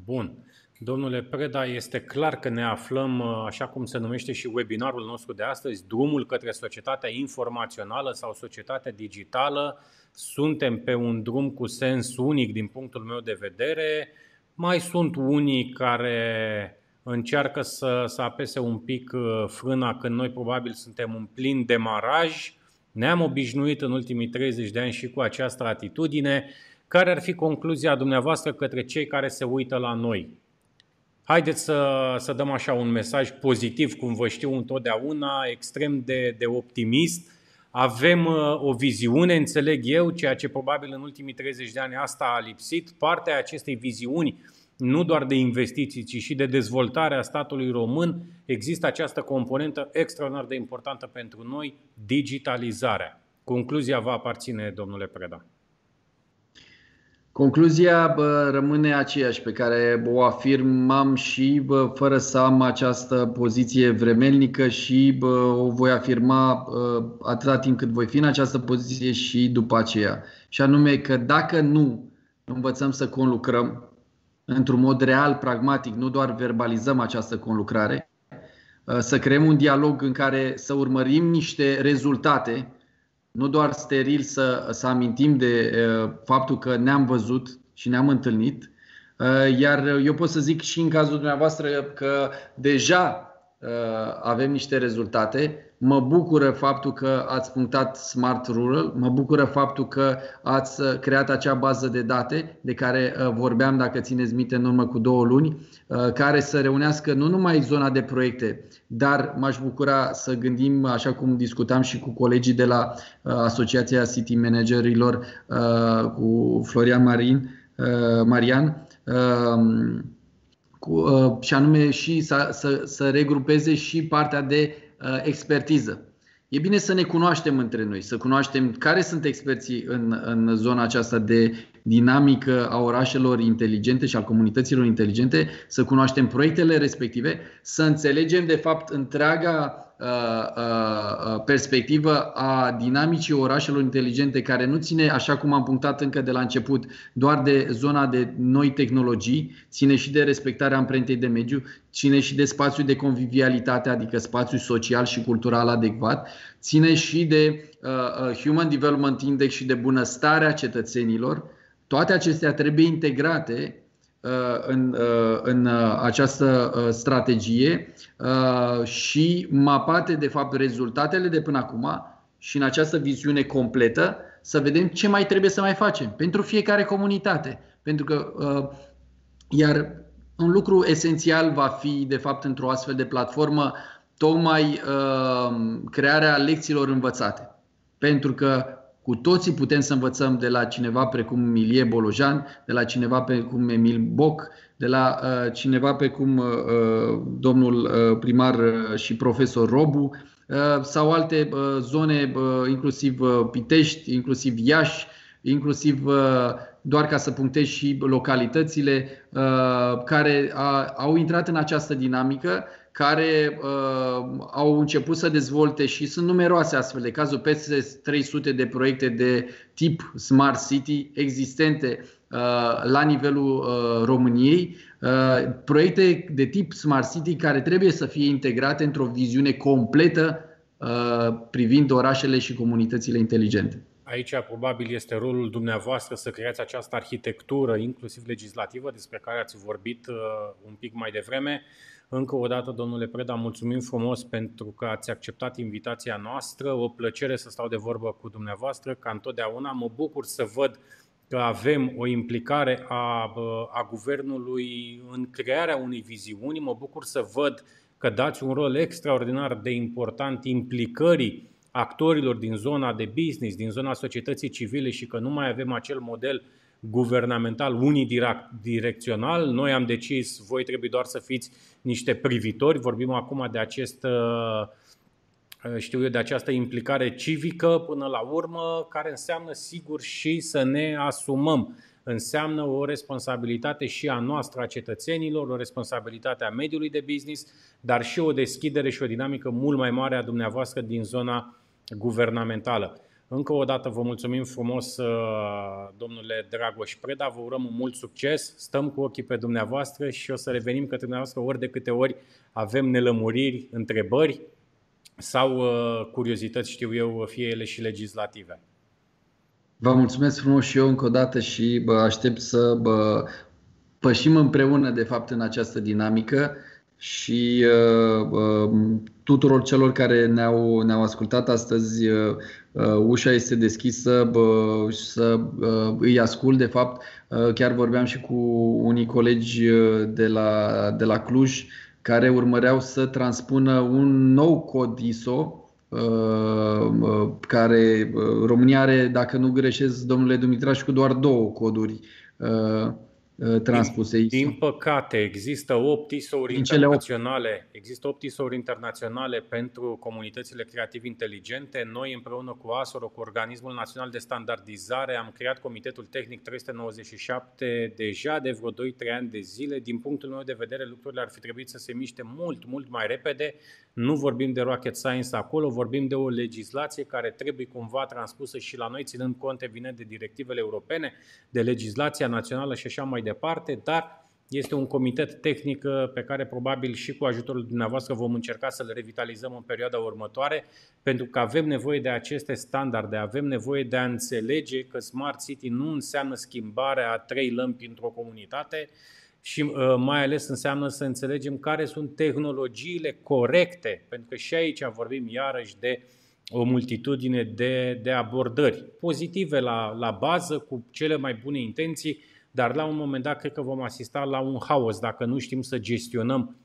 Bun. Domnule Preda, este clar că ne aflăm, așa cum se numește și webinarul nostru de astăzi, drumul către societatea informațională sau societatea digitală. Suntem pe un drum cu sens unic din punctul meu de vedere. Mai sunt unii care încearcă să, să apese un pic uh, frâna când noi probabil suntem în plin demaraj. Ne-am obișnuit în ultimii 30 de ani și cu această atitudine. Care ar fi concluzia dumneavoastră către cei care se uită la noi? Haideți să, să dăm așa un mesaj pozitiv, cum vă știu întotdeauna, extrem de, de optimist. Avem uh, o viziune, înțeleg eu, ceea ce probabil în ultimii 30 de ani asta a lipsit. Partea acestei viziuni nu doar de investiții, ci și de dezvoltarea statului român, există această componentă extraordinar de importantă pentru noi, digitalizarea. Concluzia va aparține, domnule Preda. Concluzia bă, rămâne aceeași pe care o afirmam și bă, fără să am această poziție vremelnică și bă, o voi afirma bă, atâta timp cât voi fi în această poziție și după aceea. Și anume că dacă nu învățăm să conlucrăm, într-un mod real, pragmatic, nu doar verbalizăm această conlucrare, uh, să creăm un dialog în care să urmărim niște rezultate, nu doar steril să, să amintim de uh, faptul că ne-am văzut și ne-am întâlnit, uh, iar eu pot să zic și în cazul dumneavoastră că deja avem niște rezultate. Mă bucură faptul că ați punctat Smart Rural, mă bucură faptul că ați uh, creat acea bază de date de care uh, vorbeam, dacă țineți minte, în urmă cu două luni, uh, care să reunească nu numai zona de proiecte, dar m-aș bucura să gândim, așa cum discutam și cu colegii de la Asociația City Managerilor, cu Florian Marin, Marian, cu, și anume și să, să, să regrupeze și partea de Uh, expertiză. E bine să ne cunoaștem între noi, să cunoaștem care sunt experții în, în zona aceasta de dinamică a orașelor inteligente și al comunităților inteligente, să cunoaștem proiectele respective, să înțelegem de fapt întreaga Uh, uh, uh, perspectivă a dinamicii orașelor inteligente care nu ține, așa cum am punctat încă de la început, doar de zona de noi tehnologii, ține și de respectarea amprentei de mediu, ține și de spațiu de convivialitate, adică spațiu social și cultural adecvat, ține și de uh, Human Development Index și de bunăstarea cetățenilor. Toate acestea trebuie integrate Uh, în, uh, în uh, această strategie și mapate, de fapt, rezultatele de până acum și în această viziune completă să vedem ce mai trebuie să mai facem pentru fiecare comunitate. Pentru că, iar un lucru esențial va fi, de fapt, într-o astfel de platformă, tocmai crearea lecțiilor învățate. Pentru că cu toții putem să învățăm de la cineva precum Milie Bolojan, de la cineva precum Emil Boc, de la uh, cineva precum uh, uh, domnul uh, primar uh, și profesor Robu uh, sau alte uh, zone, uh, inclusiv uh, Pitești, inclusiv Iași, inclusiv uh, doar ca să punctez și localitățile uh, care a, au intrat în această dinamică care uh, au început să dezvolte și sunt numeroase astfel de cazuri, peste 300 de proiecte de tip Smart City existente uh, la nivelul uh, României, uh, proiecte de tip Smart City care trebuie să fie integrate într-o viziune completă uh, privind orașele și comunitățile inteligente. Aici probabil este rolul dumneavoastră să creați această arhitectură, inclusiv legislativă, despre care ați vorbit uh, un pic mai devreme. Încă o dată, domnule Preda, mulțumim frumos pentru că ați acceptat invitația noastră. O plăcere să stau de vorbă cu dumneavoastră, ca întotdeauna. Mă bucur să văd că avem o implicare a, a guvernului în crearea unei viziuni. Mă bucur să văd că dați un rol extraordinar de important implicării actorilor din zona de business, din zona societății civile și că nu mai avem acel model guvernamental unidirecțional. Noi am decis, voi trebuie doar să fiți niște privitori. Vorbim acum de acest uh, știu eu, de această implicare civică până la urmă, care înseamnă sigur și să ne asumăm. Înseamnă o responsabilitate și a noastră, a cetățenilor, o responsabilitate a mediului de business, dar și o deschidere și o dinamică mult mai mare a dumneavoastră din zona guvernamentală. Încă o dată vă mulțumim frumos, uh, domnule Dragoș Preda, vă urăm mult succes, stăm cu ochii pe dumneavoastră și o să revenim către dumneavoastră ori de câte ori avem nelămuriri, întrebări sau uh, curiozități, știu eu, fie ele și legislative. Vă mulțumesc frumos și eu încă o dată și bă, aștept să bă, pășim împreună, de fapt, în această dinamică și uh, uh, tuturor celor care ne-au, ne-au ascultat astăzi, uh, uh, ușa este deschisă uh, să uh, îi ascult. De fapt, uh, chiar vorbeam și cu unii colegi uh, de la, de la Cluj care urmăreau să transpună un nou cod ISO uh, uh, care România are, dacă nu greșesc, domnule Dumitrașcu, doar două coduri Uh, transpuse. Din, din păcate, există 8 ISO-uri internaționale, există 8 ISO-uri internaționale pentru comunitățile creativ inteligente. Noi împreună cu ASORO, cu Organismul Național de Standardizare, am creat Comitetul Tehnic 397 deja de vreo 2-3 ani de zile. Din punctul meu de vedere, lucrurile ar fi trebuit să se miște mult, mult mai repede. Nu vorbim de rocket science acolo, vorbim de o legislație care trebuie cumva transpusă și la noi, ținând cont evident de directivele europene, de legislația națională și așa mai departe, dar este un comitet tehnic uh, pe care probabil și cu ajutorul dumneavoastră vom încerca să-l revitalizăm în perioada următoare, pentru că avem nevoie de aceste standarde, avem nevoie de a înțelege că Smart City nu înseamnă schimbarea a trei lămpi într-o comunitate și uh, mai ales înseamnă să înțelegem care sunt tehnologiile corecte, pentru că și aici vorbim iarăși de o multitudine de, de abordări pozitive la, la bază, cu cele mai bune intenții, dar la un moment dat cred că vom asista la un haos dacă nu știm să gestionăm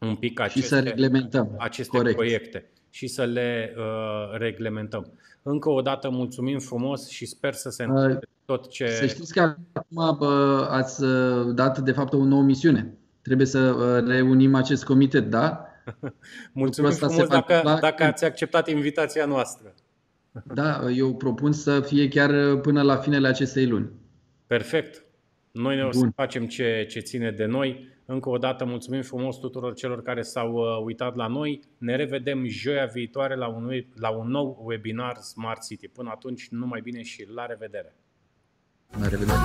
un pic aceste, și să reglementăm. aceste Corect. proiecte și să le uh, reglementăm. Încă o dată mulțumim frumos și sper să se întâmple uh, tot ce... Să știți că acum bă, ați uh, dat de fapt o nouă misiune. Trebuie să uh, reunim acest comitet, da? mulțumim frumos dacă, dacă ați acceptat invitația noastră. Da, eu propun să fie chiar până la finele acestei luni. Perfect. Noi ne o să facem ce, ce ține de noi. Încă o dată mulțumim frumos tuturor celor care s-au uh, uitat la noi. Ne revedem joia viitoare la un, la un nou webinar Smart City. Până atunci, numai bine și la revedere! La revedere!